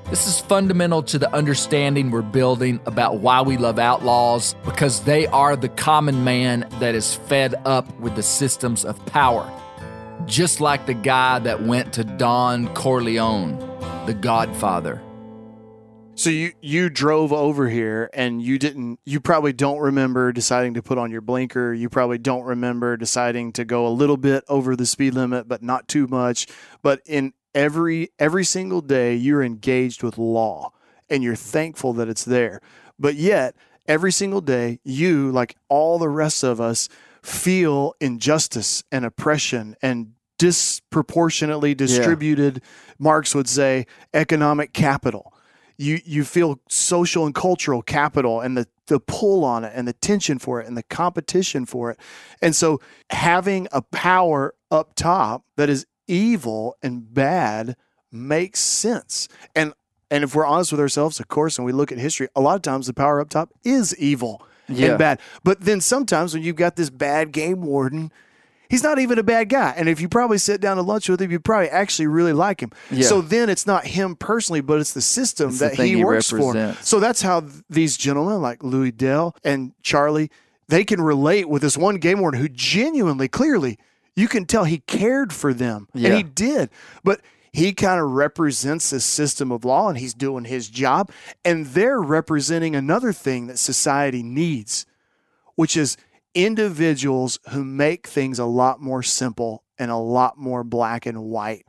This is fundamental to the understanding we're building about why we love outlaws because they are the common man that is fed up with the systems of power. Just like the guy that went to Don Corleone, the godfather.
So you you drove over here and you didn't you probably don't remember deciding to put on your blinker. You probably don't remember deciding to go a little bit over the speed limit but not too much. But in every every single day you're engaged with law and you're thankful that it's there. But yet every single day you like all the rest of us feel injustice and oppression and disproportionately distributed Marx would say economic capital you you feel social and cultural capital and the the pull on it and the tension for it and the competition for it. And so having a power up top that is evil and bad makes sense. And and if we're honest with ourselves, of course, and we look at history, a lot of times the power up top is evil
Yeah.
and bad. But then sometimes when you've got this bad game warden, he's not even a bad guy. And if you probably sit down to lunch with him, you probably actually really like him.
Yeah.
So then it's not him personally, but it's the system
It's
that
thing
he,
he
works for. So that's how th- these gentlemen like Louis Dell and Charlie, they can relate with this one game warden who genuinely, clearly, you can tell he cared for them.
Yeah.
And he did. But he kind of represents this system of law and he's doing his job. And they're representing another thing that society needs, which is individuals who make things a lot more simple and a lot more black and white.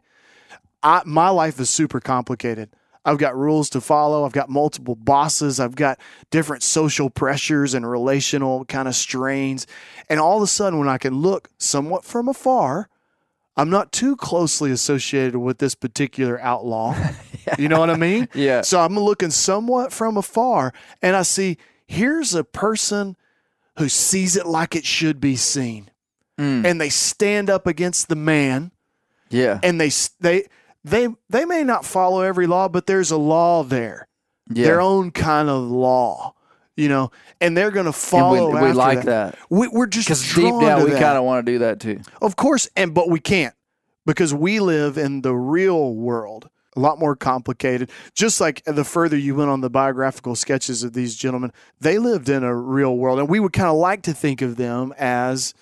I, my life is super complicated. I've got rules to follow. I've got multiple bosses. I've got different social pressures and relational kind of strains. And all of a sudden, when I can look somewhat from afar, I'm not too closely associated with this particular outlaw. You know what I mean?
Yeah.
So I'm looking somewhat from afar and I see here's a person who sees it like it should be seen. Hmm. And they stand up against the man
Yeah.
and they they they they may not follow every law, but there's a law there,
Yeah.
their own kind of law, you know, and they're going to
And
follow.
we, we
after
like that.
We, we're just
Because deep down,
to
we kind of want to do that too.
Of course, and but we can't because we live in the real world. A lot more complicated. Just like the further you went on the biographical sketches of these gentlemen, they lived in a real world, and we would kind of like to think of them as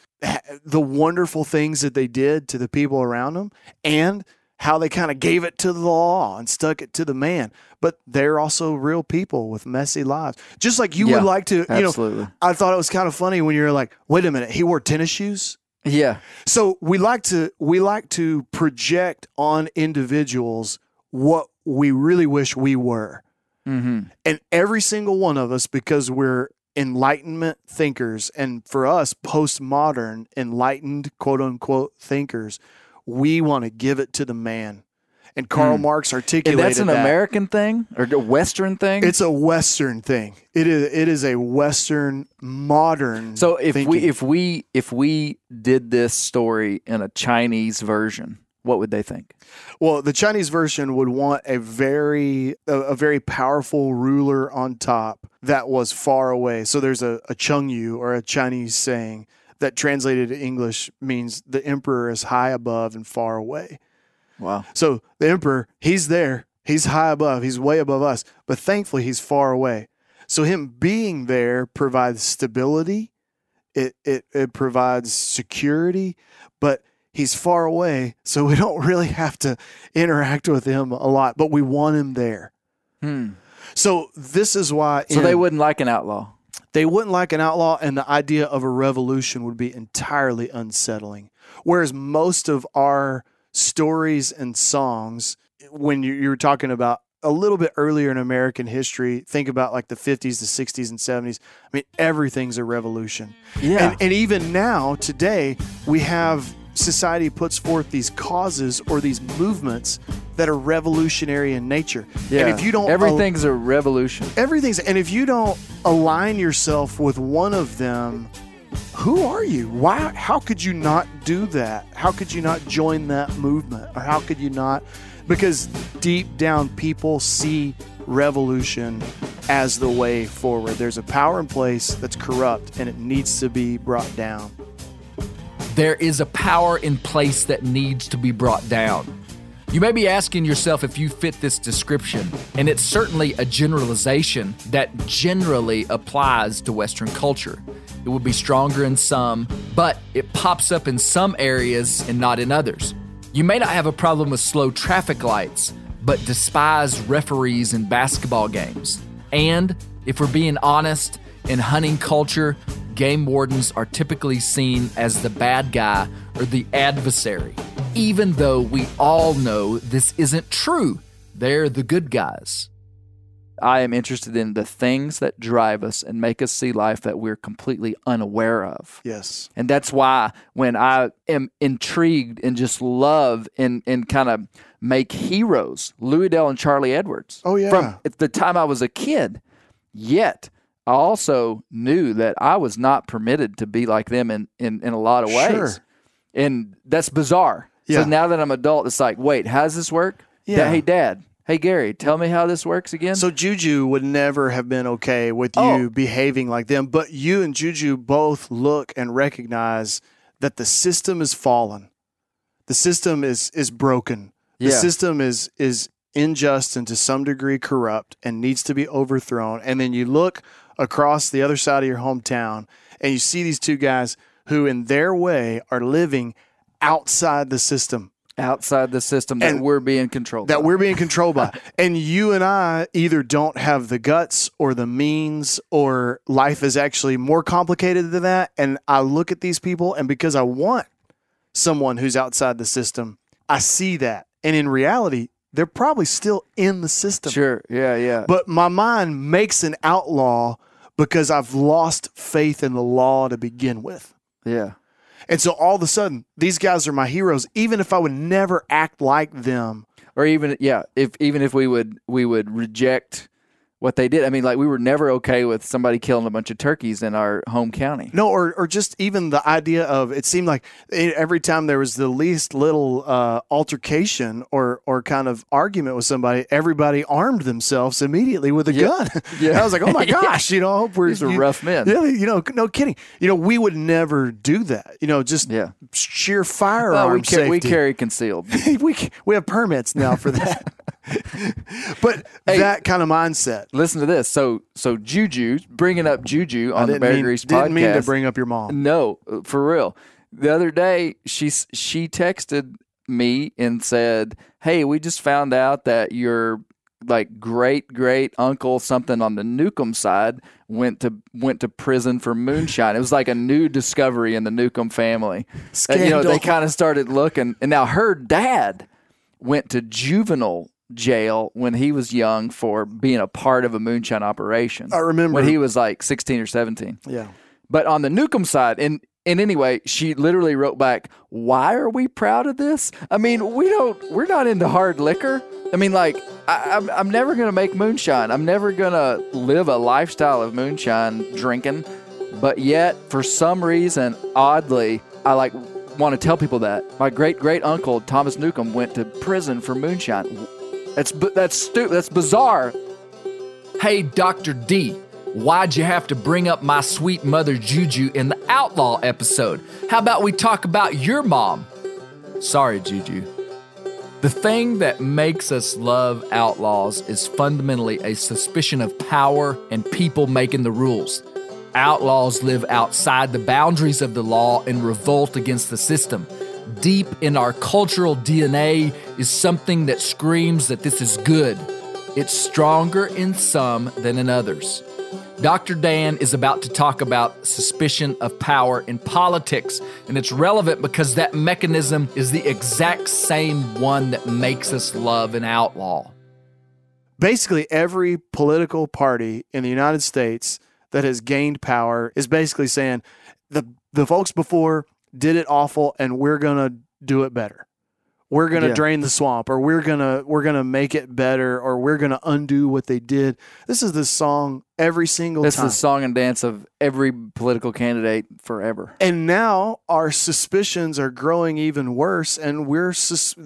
the wonderful things that they did to the people around them, and how they kind of gave it to the law and stuck it to the man. But they're also real people with messy lives, just like you
Yeah,
would like to. You know,
absolutely.
I thought it was kind of funny when you're like, "Wait a minute, he wore tennis shoes."
Yeah.
So we like to we like to project on individuals what we really wish we were.
Mm-hmm.
And every single one of us, because we're enlightenment thinkers, and for us, postmodern, enlightened, quote unquote, thinkers, we want to give it to the man. And Karl Marx articulated And
that's an
that.
American thing or a Western thing?
It's a Western thing. It is. It is a Western modern.
so if
thinking.
we if we if we did this story in a Chinese version, what would they think?
Well, the Chinese version would want a very a, a very powerful ruler on top that was far away. So there's a, a Chengyu or a Chinese saying that translated to English means the emperor is high above and far away.
Wow.
So the emperor, he's there, he's high above, he's way above us, but thankfully he's far away. So him being there provides stability, it it, it provides security, but he's far away, so we don't really have to interact with him a lot, but we want him there. So this is why
Hmm. So they wouldn't like an outlaw.
they wouldn't like an outlaw, and the idea of a revolution would be entirely unsettling. Whereas most of our stories and songs, when you, you were talking about a little bit earlier in American history, think about like the 50s, the 60s, and 70s. I mean, everything's a revolution.
Yeah.
And, and even now, today, we have society puts forth these causes or these movements that are revolutionary in nature.
Yeah.
And if you don't
everything's a revolution.
everything's and if you don't align yourself with one of them who are you why how could you not do that how could you not join that movement or how could you not because deep down people see revolution as the way forward there's a power in place that's corrupt and it needs to be brought down
There is a power in place that needs to be brought down. You may be asking yourself if you fit this description, and it's certainly a generalization that generally applies to Western culture. It would be stronger in some, but it pops up in some areas and not in others. You may not have a problem with slow traffic lights, but despise referees in basketball games. And if we're being honest, in hunting culture, game wardens are typically seen as the bad guy or the adversary, even though we all know this isn't true. They're the good guys.
I am interested in the things that drive us and make us see life that we're completely unaware of.
yes
And that's why when I am intrigued and just love and, and kind of make heroes, Louis Dell and Charlie Edwards.
Oh, yeah.
From the time I was a kid. Yet I also knew that I was not permitted to be like them in, in, in a lot of ways.
Sure.
And that's bizarre.
Yeah.
So now that I'm adult, it's like, wait, how does this work?
Yeah.
Da- hey, Dad. Hey, Gary, tell me how this works again.
So Juju would never have been okay with oh. you
Oh.
behaving like them, but you and Juju both look and recognize that the system is fallen. The system is is broken. The
Yeah.
system is is unjust and to some degree corrupt and needs to be overthrown. And then you look across the other side of your hometown and you see these two guys who in their way are living outside the system
outside the system that
And-
we're being controlled
that
by.
we're being controlled by. And you and I either don't have the guts or the means, or life is actually more complicated than that. And I look at these people, and because I want someone who's outside the system, I see that. And in reality, they're probably still in the system.
Sure. Yeah. Yeah.
But my mind makes an outlaw because I've lost faith in the law to begin with.
yeah.
And so all of a sudden, these guys are my heroes, even if I would never act like them.
Or even yeah, if even if we would we would reject what they did. I mean, like we were never okay with somebody killing a bunch of turkeys in our home county.
No, or or just even the idea of it seemed like it, every time there was the least little uh, altercation or or kind of argument with somebody, everybody armed themselves immediately with a gun.
Yeah.
I was like, oh my
Yeah.
gosh, you know, I hope we're
These are
you-
rough men.
Yeah, you know, no kidding. You know, we would never do that. You know, just
Yeah.
sheer firearm
we, ca- we carry concealed.
we we have permits now for that. But
Hey.
that kind of mindset.
Listen to this. So so Juju bringing up Juju on the Bear
mean,
Grease
didn't mean to bring up your mom.
No, for real. The other day, she she texted me and said, "Hey, we just found out that your like great great uncle something on the Newcomb side went to went to prison for moonshine. It was like a new discovery in the Newcomb family. Uh, you know, they kind of started looking, and now her dad went to juvenile jail when he was young for being a part of a moonshine operation.
I remember.
when he was like sixteen or seventeen.
Yeah.
But on the Newcomb side, and and anyway, she literally wrote back, "Why are we proud of this? I mean, we don't, we're not into hard liquor. I mean, like, I, I'm I'm never gonna make moonshine. I'm never gonna live a lifestyle of moonshine drinking. But yet, for some reason, oddly, I like want to tell people that my great great uncle Thomas Newcomb went to prison for moonshine. That's that's stupid. That's bizarre.
Hey, Dr. D, why'd you have to bring up my sweet mother Juju in the Outlaw episode? How about we talk about your mom? Sorry, Juju. The thing that makes us love outlaws is fundamentally a suspicion of power and people making the rules. Outlaws live outside the boundaries of the law and revolt against the system.
Deep in our cultural DNA is something that screams that this is good. It's stronger in some than in others. Dr. Dan is about to talk about suspicion of power in politics, and it's relevant because that mechanism is the exact same one that makes us love an outlaw.
Basically, every political party in the United States that has gained power is basically saying the the folks before did it awful, and we're gonna do it better. We're gonna
Yeah.
drain the swamp, or we're gonna we're gonna make it better, or we're gonna undo what they did. This is the song every single
That's
time.
This is the song and dance of every political candidate forever.
And now our suspicions are growing even worse, and we're sus-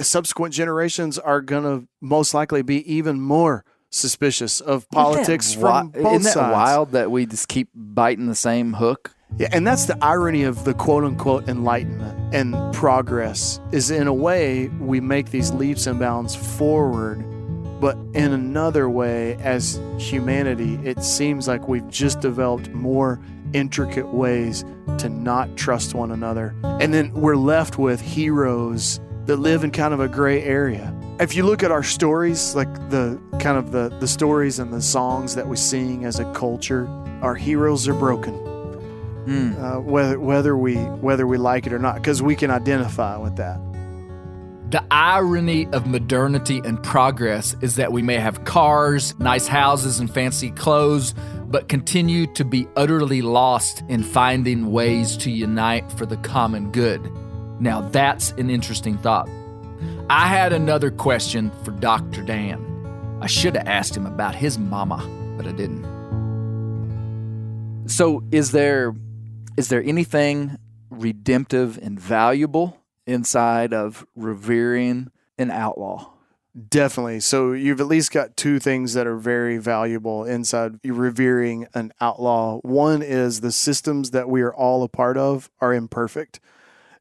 subsequent generations are going to most likely be even more suspicious of politics
Isn't that
from
wi-
both
Isn't that
sides.
wild that we just keep biting the same hook?
Yeah, and that's the irony of the quote unquote enlightenment and progress is in a way we make these leaps and bounds forward, but in another way, as humanity, it seems like we've just developed more intricate ways to not trust one another. And then we're left with heroes that live in kind of a gray area. If you look at our stories, like the kind of the, the stories and the songs that we sing as a culture, our heroes are broken uh, whether whether we whether we like it or not, because we can identify with that.
The irony of modernity and progress is that we may have cars, nice houses, and fancy clothes, but continue to be utterly lost in finding ways to unite for the common good. Now, that's an interesting thought. I had another question for Dr. Dan. I should have asked him about his mama, but I didn't.
So is there is there anything redemptive and valuable inside of revering an outlaw?
Definitely. So you've at least got two things that are very valuable inside revering an outlaw. One is the systems that we are all a part of are imperfect.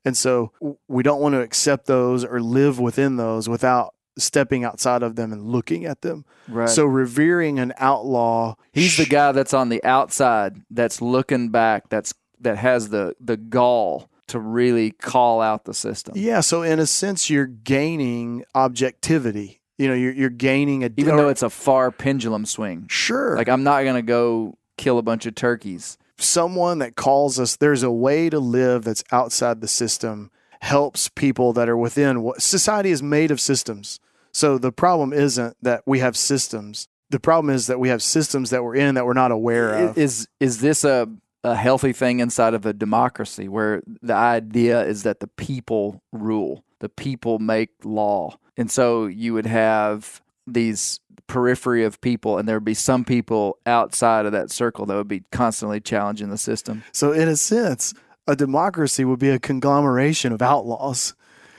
And so we don't want to accept those or live within those without stepping outside of them and looking at them.
Right.
So revering an outlaw,
He's the guy that's on the outside that's looking back that's that has the the gall to really call out the system.
Yeah, so in a sense, you're gaining objectivity. You know, you're you're gaining a
Even though it's a far pendulum swing.
sure
Like I'm not gonna go kill a bunch of turkeys.
someone that calls us. There's a way to live that's outside the system. Helps people that are within. What society is made of systems. So the problem isn't that we have systems. The problem is that we have systems that we're in that we're not aware of.
Is is this a a healthy thing inside of a democracy where the idea is that the people rule, the people make law, and so you would have these periphery of people, and there would be some people outside of that circle that would be constantly challenging the system.
So in a sense, a democracy would be a conglomeration of outlaws.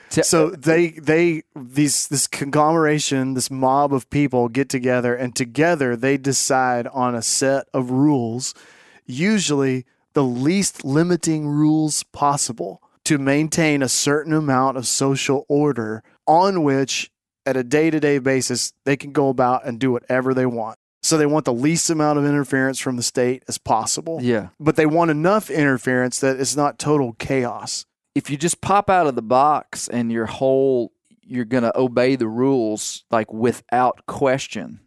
So they they these this conglomeration, this mob of people get together and together they decide on a set of rules, usually the least limiting rules possible to maintain a certain amount of social order on which at a day-to-day basis they can go about and do whatever they want. So they want the least amount of interference from the state as possible.
Yeah.
But they want enough interference that it's not total chaos.
if you just pop out of the box and your whole you're going to obey the rules like without question.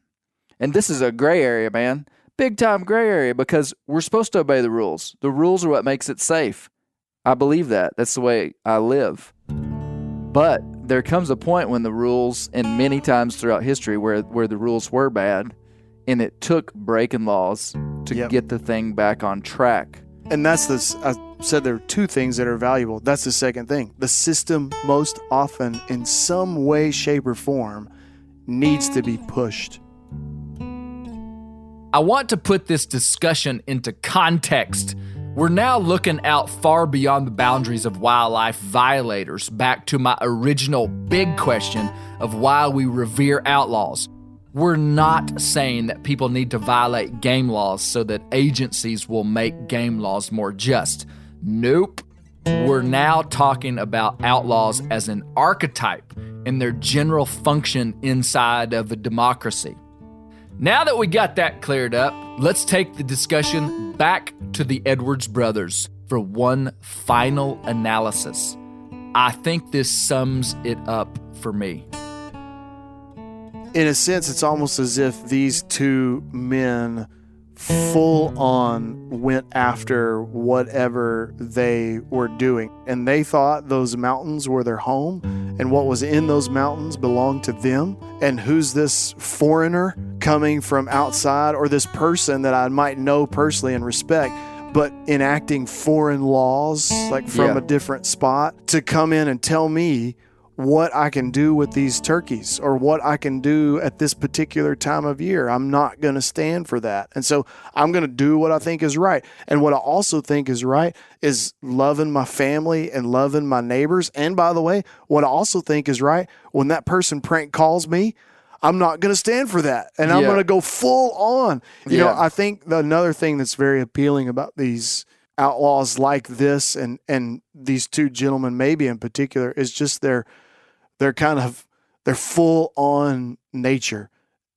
And this is a gray area, man. Big time gray area because we're supposed to obey the rules. The rules are what makes it safe. I believe that. That's the way I live. But there comes a point when the rules and many times throughout history where where the rules were bad and it took breaking laws to
Yep.
get the thing back on track.
And that's this. I said there are two things that are valuable. That's the second thing. The system, most often, in some way, shape, or form, needs to be pushed.
I want to put this discussion into context. We're now looking out far beyond the boundaries of wildlife violators back to my original big question of why we revere outlaws. We're not saying that people need to violate game laws so that agencies will make game laws more just. Nope. We're now talking about outlaws as an archetype and their general function inside of a democracy. Now that we got that cleared up, let's take the discussion back to the Edwards brothers for one final analysis. I think this sums it up for me.
in a sense, it's almost as if these two men full on went after whatever they were doing. And they thought those mountains were their home, and what was in those mountains belonged to them. And who's this foreigner coming from outside, or this person that I might know personally and respect? But enacting foreign laws, like from
Yeah.
a different spot, to come in and tell me what I can do with these turkeys or what I can do at this particular time of year. I'm not going to stand for that. And so I'm going to do what I think is right. And what I also think is right is loving my family and loving my neighbors. And by the way, what I also think is right when that person prank calls me, I'm not going to stand for that. And I'm
Yeah.
going to go full on. You know, I think the, another thing that's very appealing about these outlaws like this and and these two gentlemen maybe in particular is just their they're kind of they're full on nature.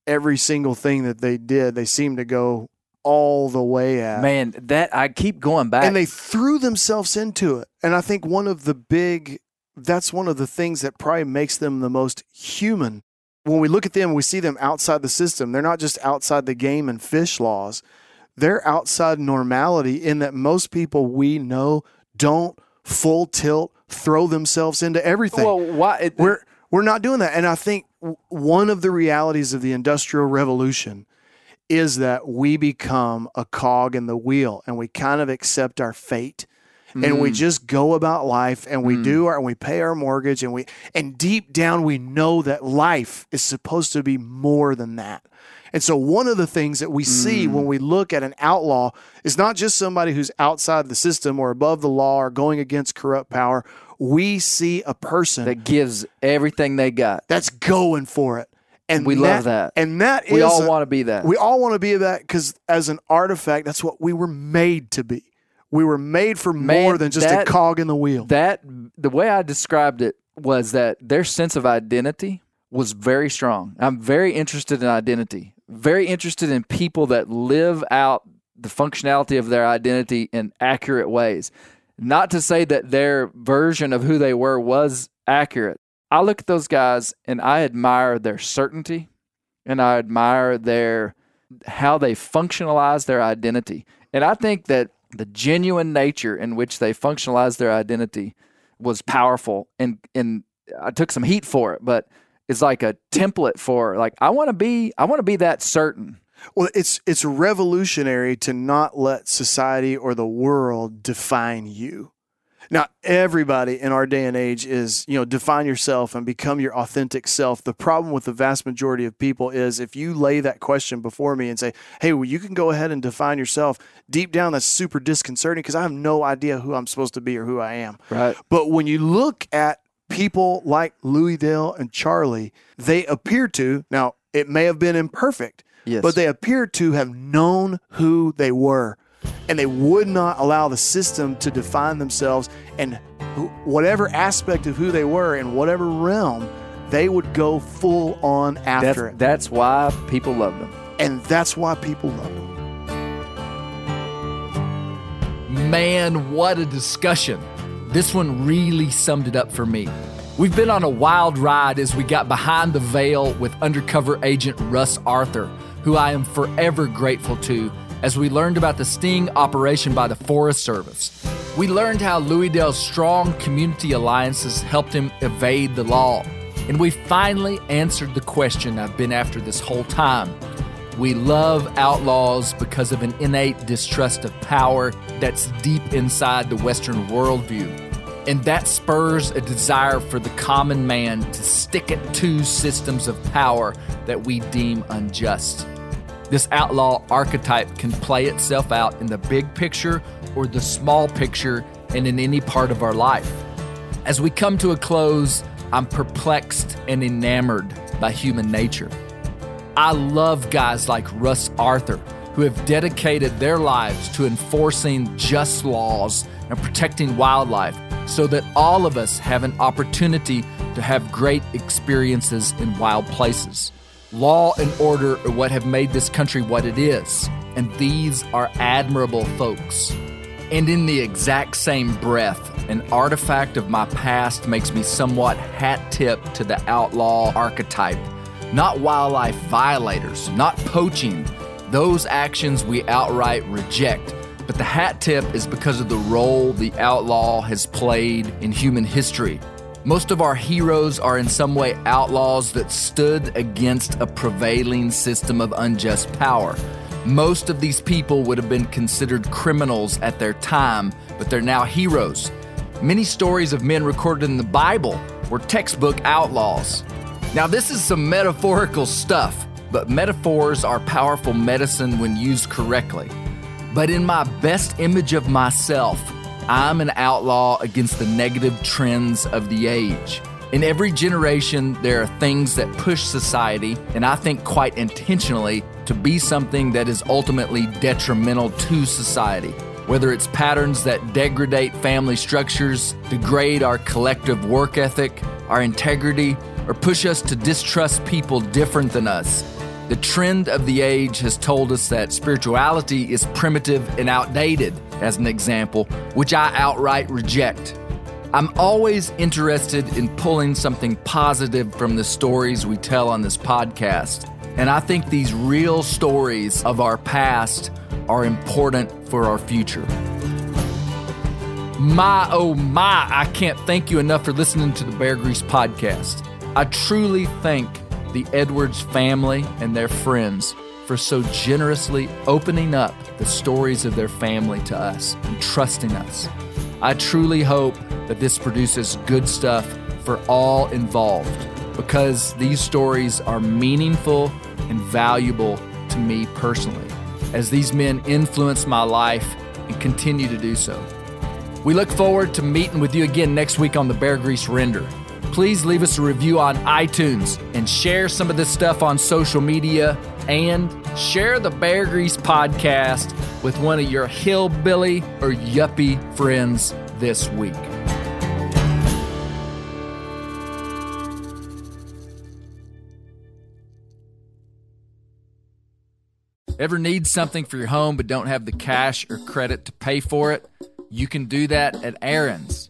Every single thing that they did, they seem to go all the way at.
Man, that I keep going back.
And they threw themselves into it. And I think one of the big that's one of the things that probably makes them the most human. When we look at them, we see them outside the system. They're not just outside the game and fish laws. They're outside normality in that most people we know don't full tilt throw themselves into everything.
Well, why? It,
we're we're not doing that. And i think one of the realities of the industrial revolution is that we become a cog in the wheel and we kind of accept our fate and we mm. just go about life and we mm. do our and we pay our mortgage and we and deep down we know that life is supposed to be more than that. And so one of the things that we see mm. when we look at an outlaw is not just somebody who's outside the system or above the law or going against corrupt power we see a person
that gives everything they got.
that's going for it. And
We love that.
And that
We all want to be that.
We all want to be that because as an artifact, that's what we were made to be. We were made for
Man,
more than just
that-
a cog in the wheel.
that the way I described it was that their sense of identity was very strong. I'm very interested in identity. Very interested in people that live out the functionality of their identity in accurate ways. Not to say that their version of who they were was accurate. I look at those guys and I admire their certainty and I admire their how they functionalize their identity. And I think that the genuine nature in which they functionalize their identity was powerful and and I took some heat for it, but it's like a template for like I want to be I want to be that certain.
Well, it's it's revolutionary to not let society or the world define you. Now, everybody in our day and age is, you know, define yourself and become your authentic self. The problem with the vast majority of people is if you lay that question before me and say, hey, well, you can go ahead and define yourself, deep down, that's super disconcerting because I have no idea who I'm supposed to be or who I am.
Right.
But when you look at people like Louis Dale and Charlie, they appear to, now, it may have been imperfect,
Yes.
but they appear to have known who they were. And they would not allow the system to define themselves and who- whatever aspect of who they were in whatever realm, they would go full on
That's
after it.
that's why people loved them.
And that's why people love them.
Man, what a discussion. This one really summed it up for me. We've been on a wild ride as we got behind the veil with undercover agent Russ Arthur, who I am forever grateful to as we learned about the sting operation by the Forest Service. We learned how Louis Dale's strong community alliances helped him evade the law. And we finally answered the question I've been after this whole time. We love outlaws because of an innate distrust of power that's deep inside the Western worldview. And that spurs a desire for the common man to stick at two systems of power that we deem unjust. This outlaw archetype can play itself out in the big picture or the small picture and in any part of our life. As we come to a close, I'm perplexed and enamored by human nature. I love guys like Russ Arthur who have dedicated their lives to enforcing just laws and protecting wildlife so that all of us have an opportunity to have great experiences in wild places. Law and order are what have made this country what it is, and these are admirable folks. And in the exact same breath, an artifact of my past makes me somewhat hat tip to the outlaw archetype. Not wildlife violators, not poaching. Those actions we outright reject. But the hat tip is because of the role the outlaw has played in human history. Most of our heroes are in some way outlaws that stood against a prevailing system of unjust power. Most of these people would have been considered criminals at their time, but they're now heroes. Many stories of men recorded in the Bible were textbook outlaws. Now, this is some metaphorical stuff, but metaphors are powerful medicine when used correctly. But in my best image of myself, I'm an outlaw against the negative trends of the age. In every generation, there are things that push society, and I think quite intentionally, to be something that is ultimately detrimental to society. Whether it's patterns that degrade family structures, degrade our collective work ethic, our integrity, or push us to distrust people different than us. The trend of the age has told us that spirituality is primitive and outdated, as an example, which I outright reject. I'm always interested in pulling something positive from the stories we tell on this podcast. And I think these real stories of our past are important for our future. My, oh my, I can't thank you enough for listening to the Bear Grease podcast. I truly thank the Edwards family and their friends for so generously opening up the stories of their family to us and trusting us. I truly hope that this produces good stuff for all involved because these stories are meaningful and valuable to me personally, as these men influence my life and continue to do so. We look forward to meeting with you again next week on the Bear Grease Render. Please leave us a review on iTunes and share some of this stuff on social media and share the Bear Grease podcast with one of your hillbilly or yuppie friends this week. Ever need something for your home but don't have the cash or credit to pay for it? You can do that at Aaron's.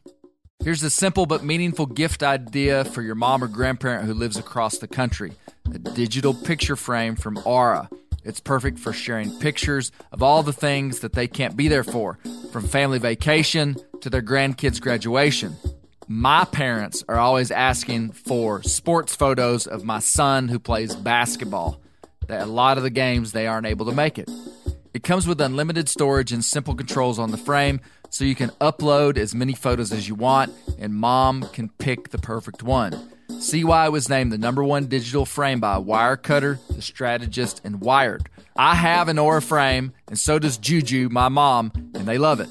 Here's a simple but meaningful gift idea for your mom or grandparent who lives across the country a digital picture frame from Aura. It's perfect for sharing pictures of all the things that they can't be there for, from family vacation to their grandkids' graduation. My parents are always asking for sports photos of my son who plays basketball. That a lot of the games they aren't able to make it. It comes with unlimited storage and simple controls on the frame, so you can upload as many photos as you want, and mom can pick the perfect one. CY was named the number one digital frame by Wirecutter, The Strategist, and Wired. I have an Aura frame, and so does Juju, my mom, and they love it.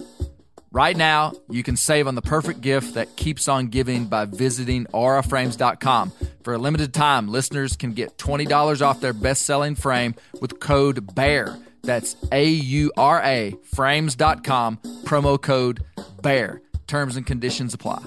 Right now, you can save on the perfect gift that keeps on giving by visiting auraframes.com. For a limited time, listeners can get $20 off their best selling frame with code BEAR. That's A U R A frames.com, promo code BEAR. Terms and conditions apply.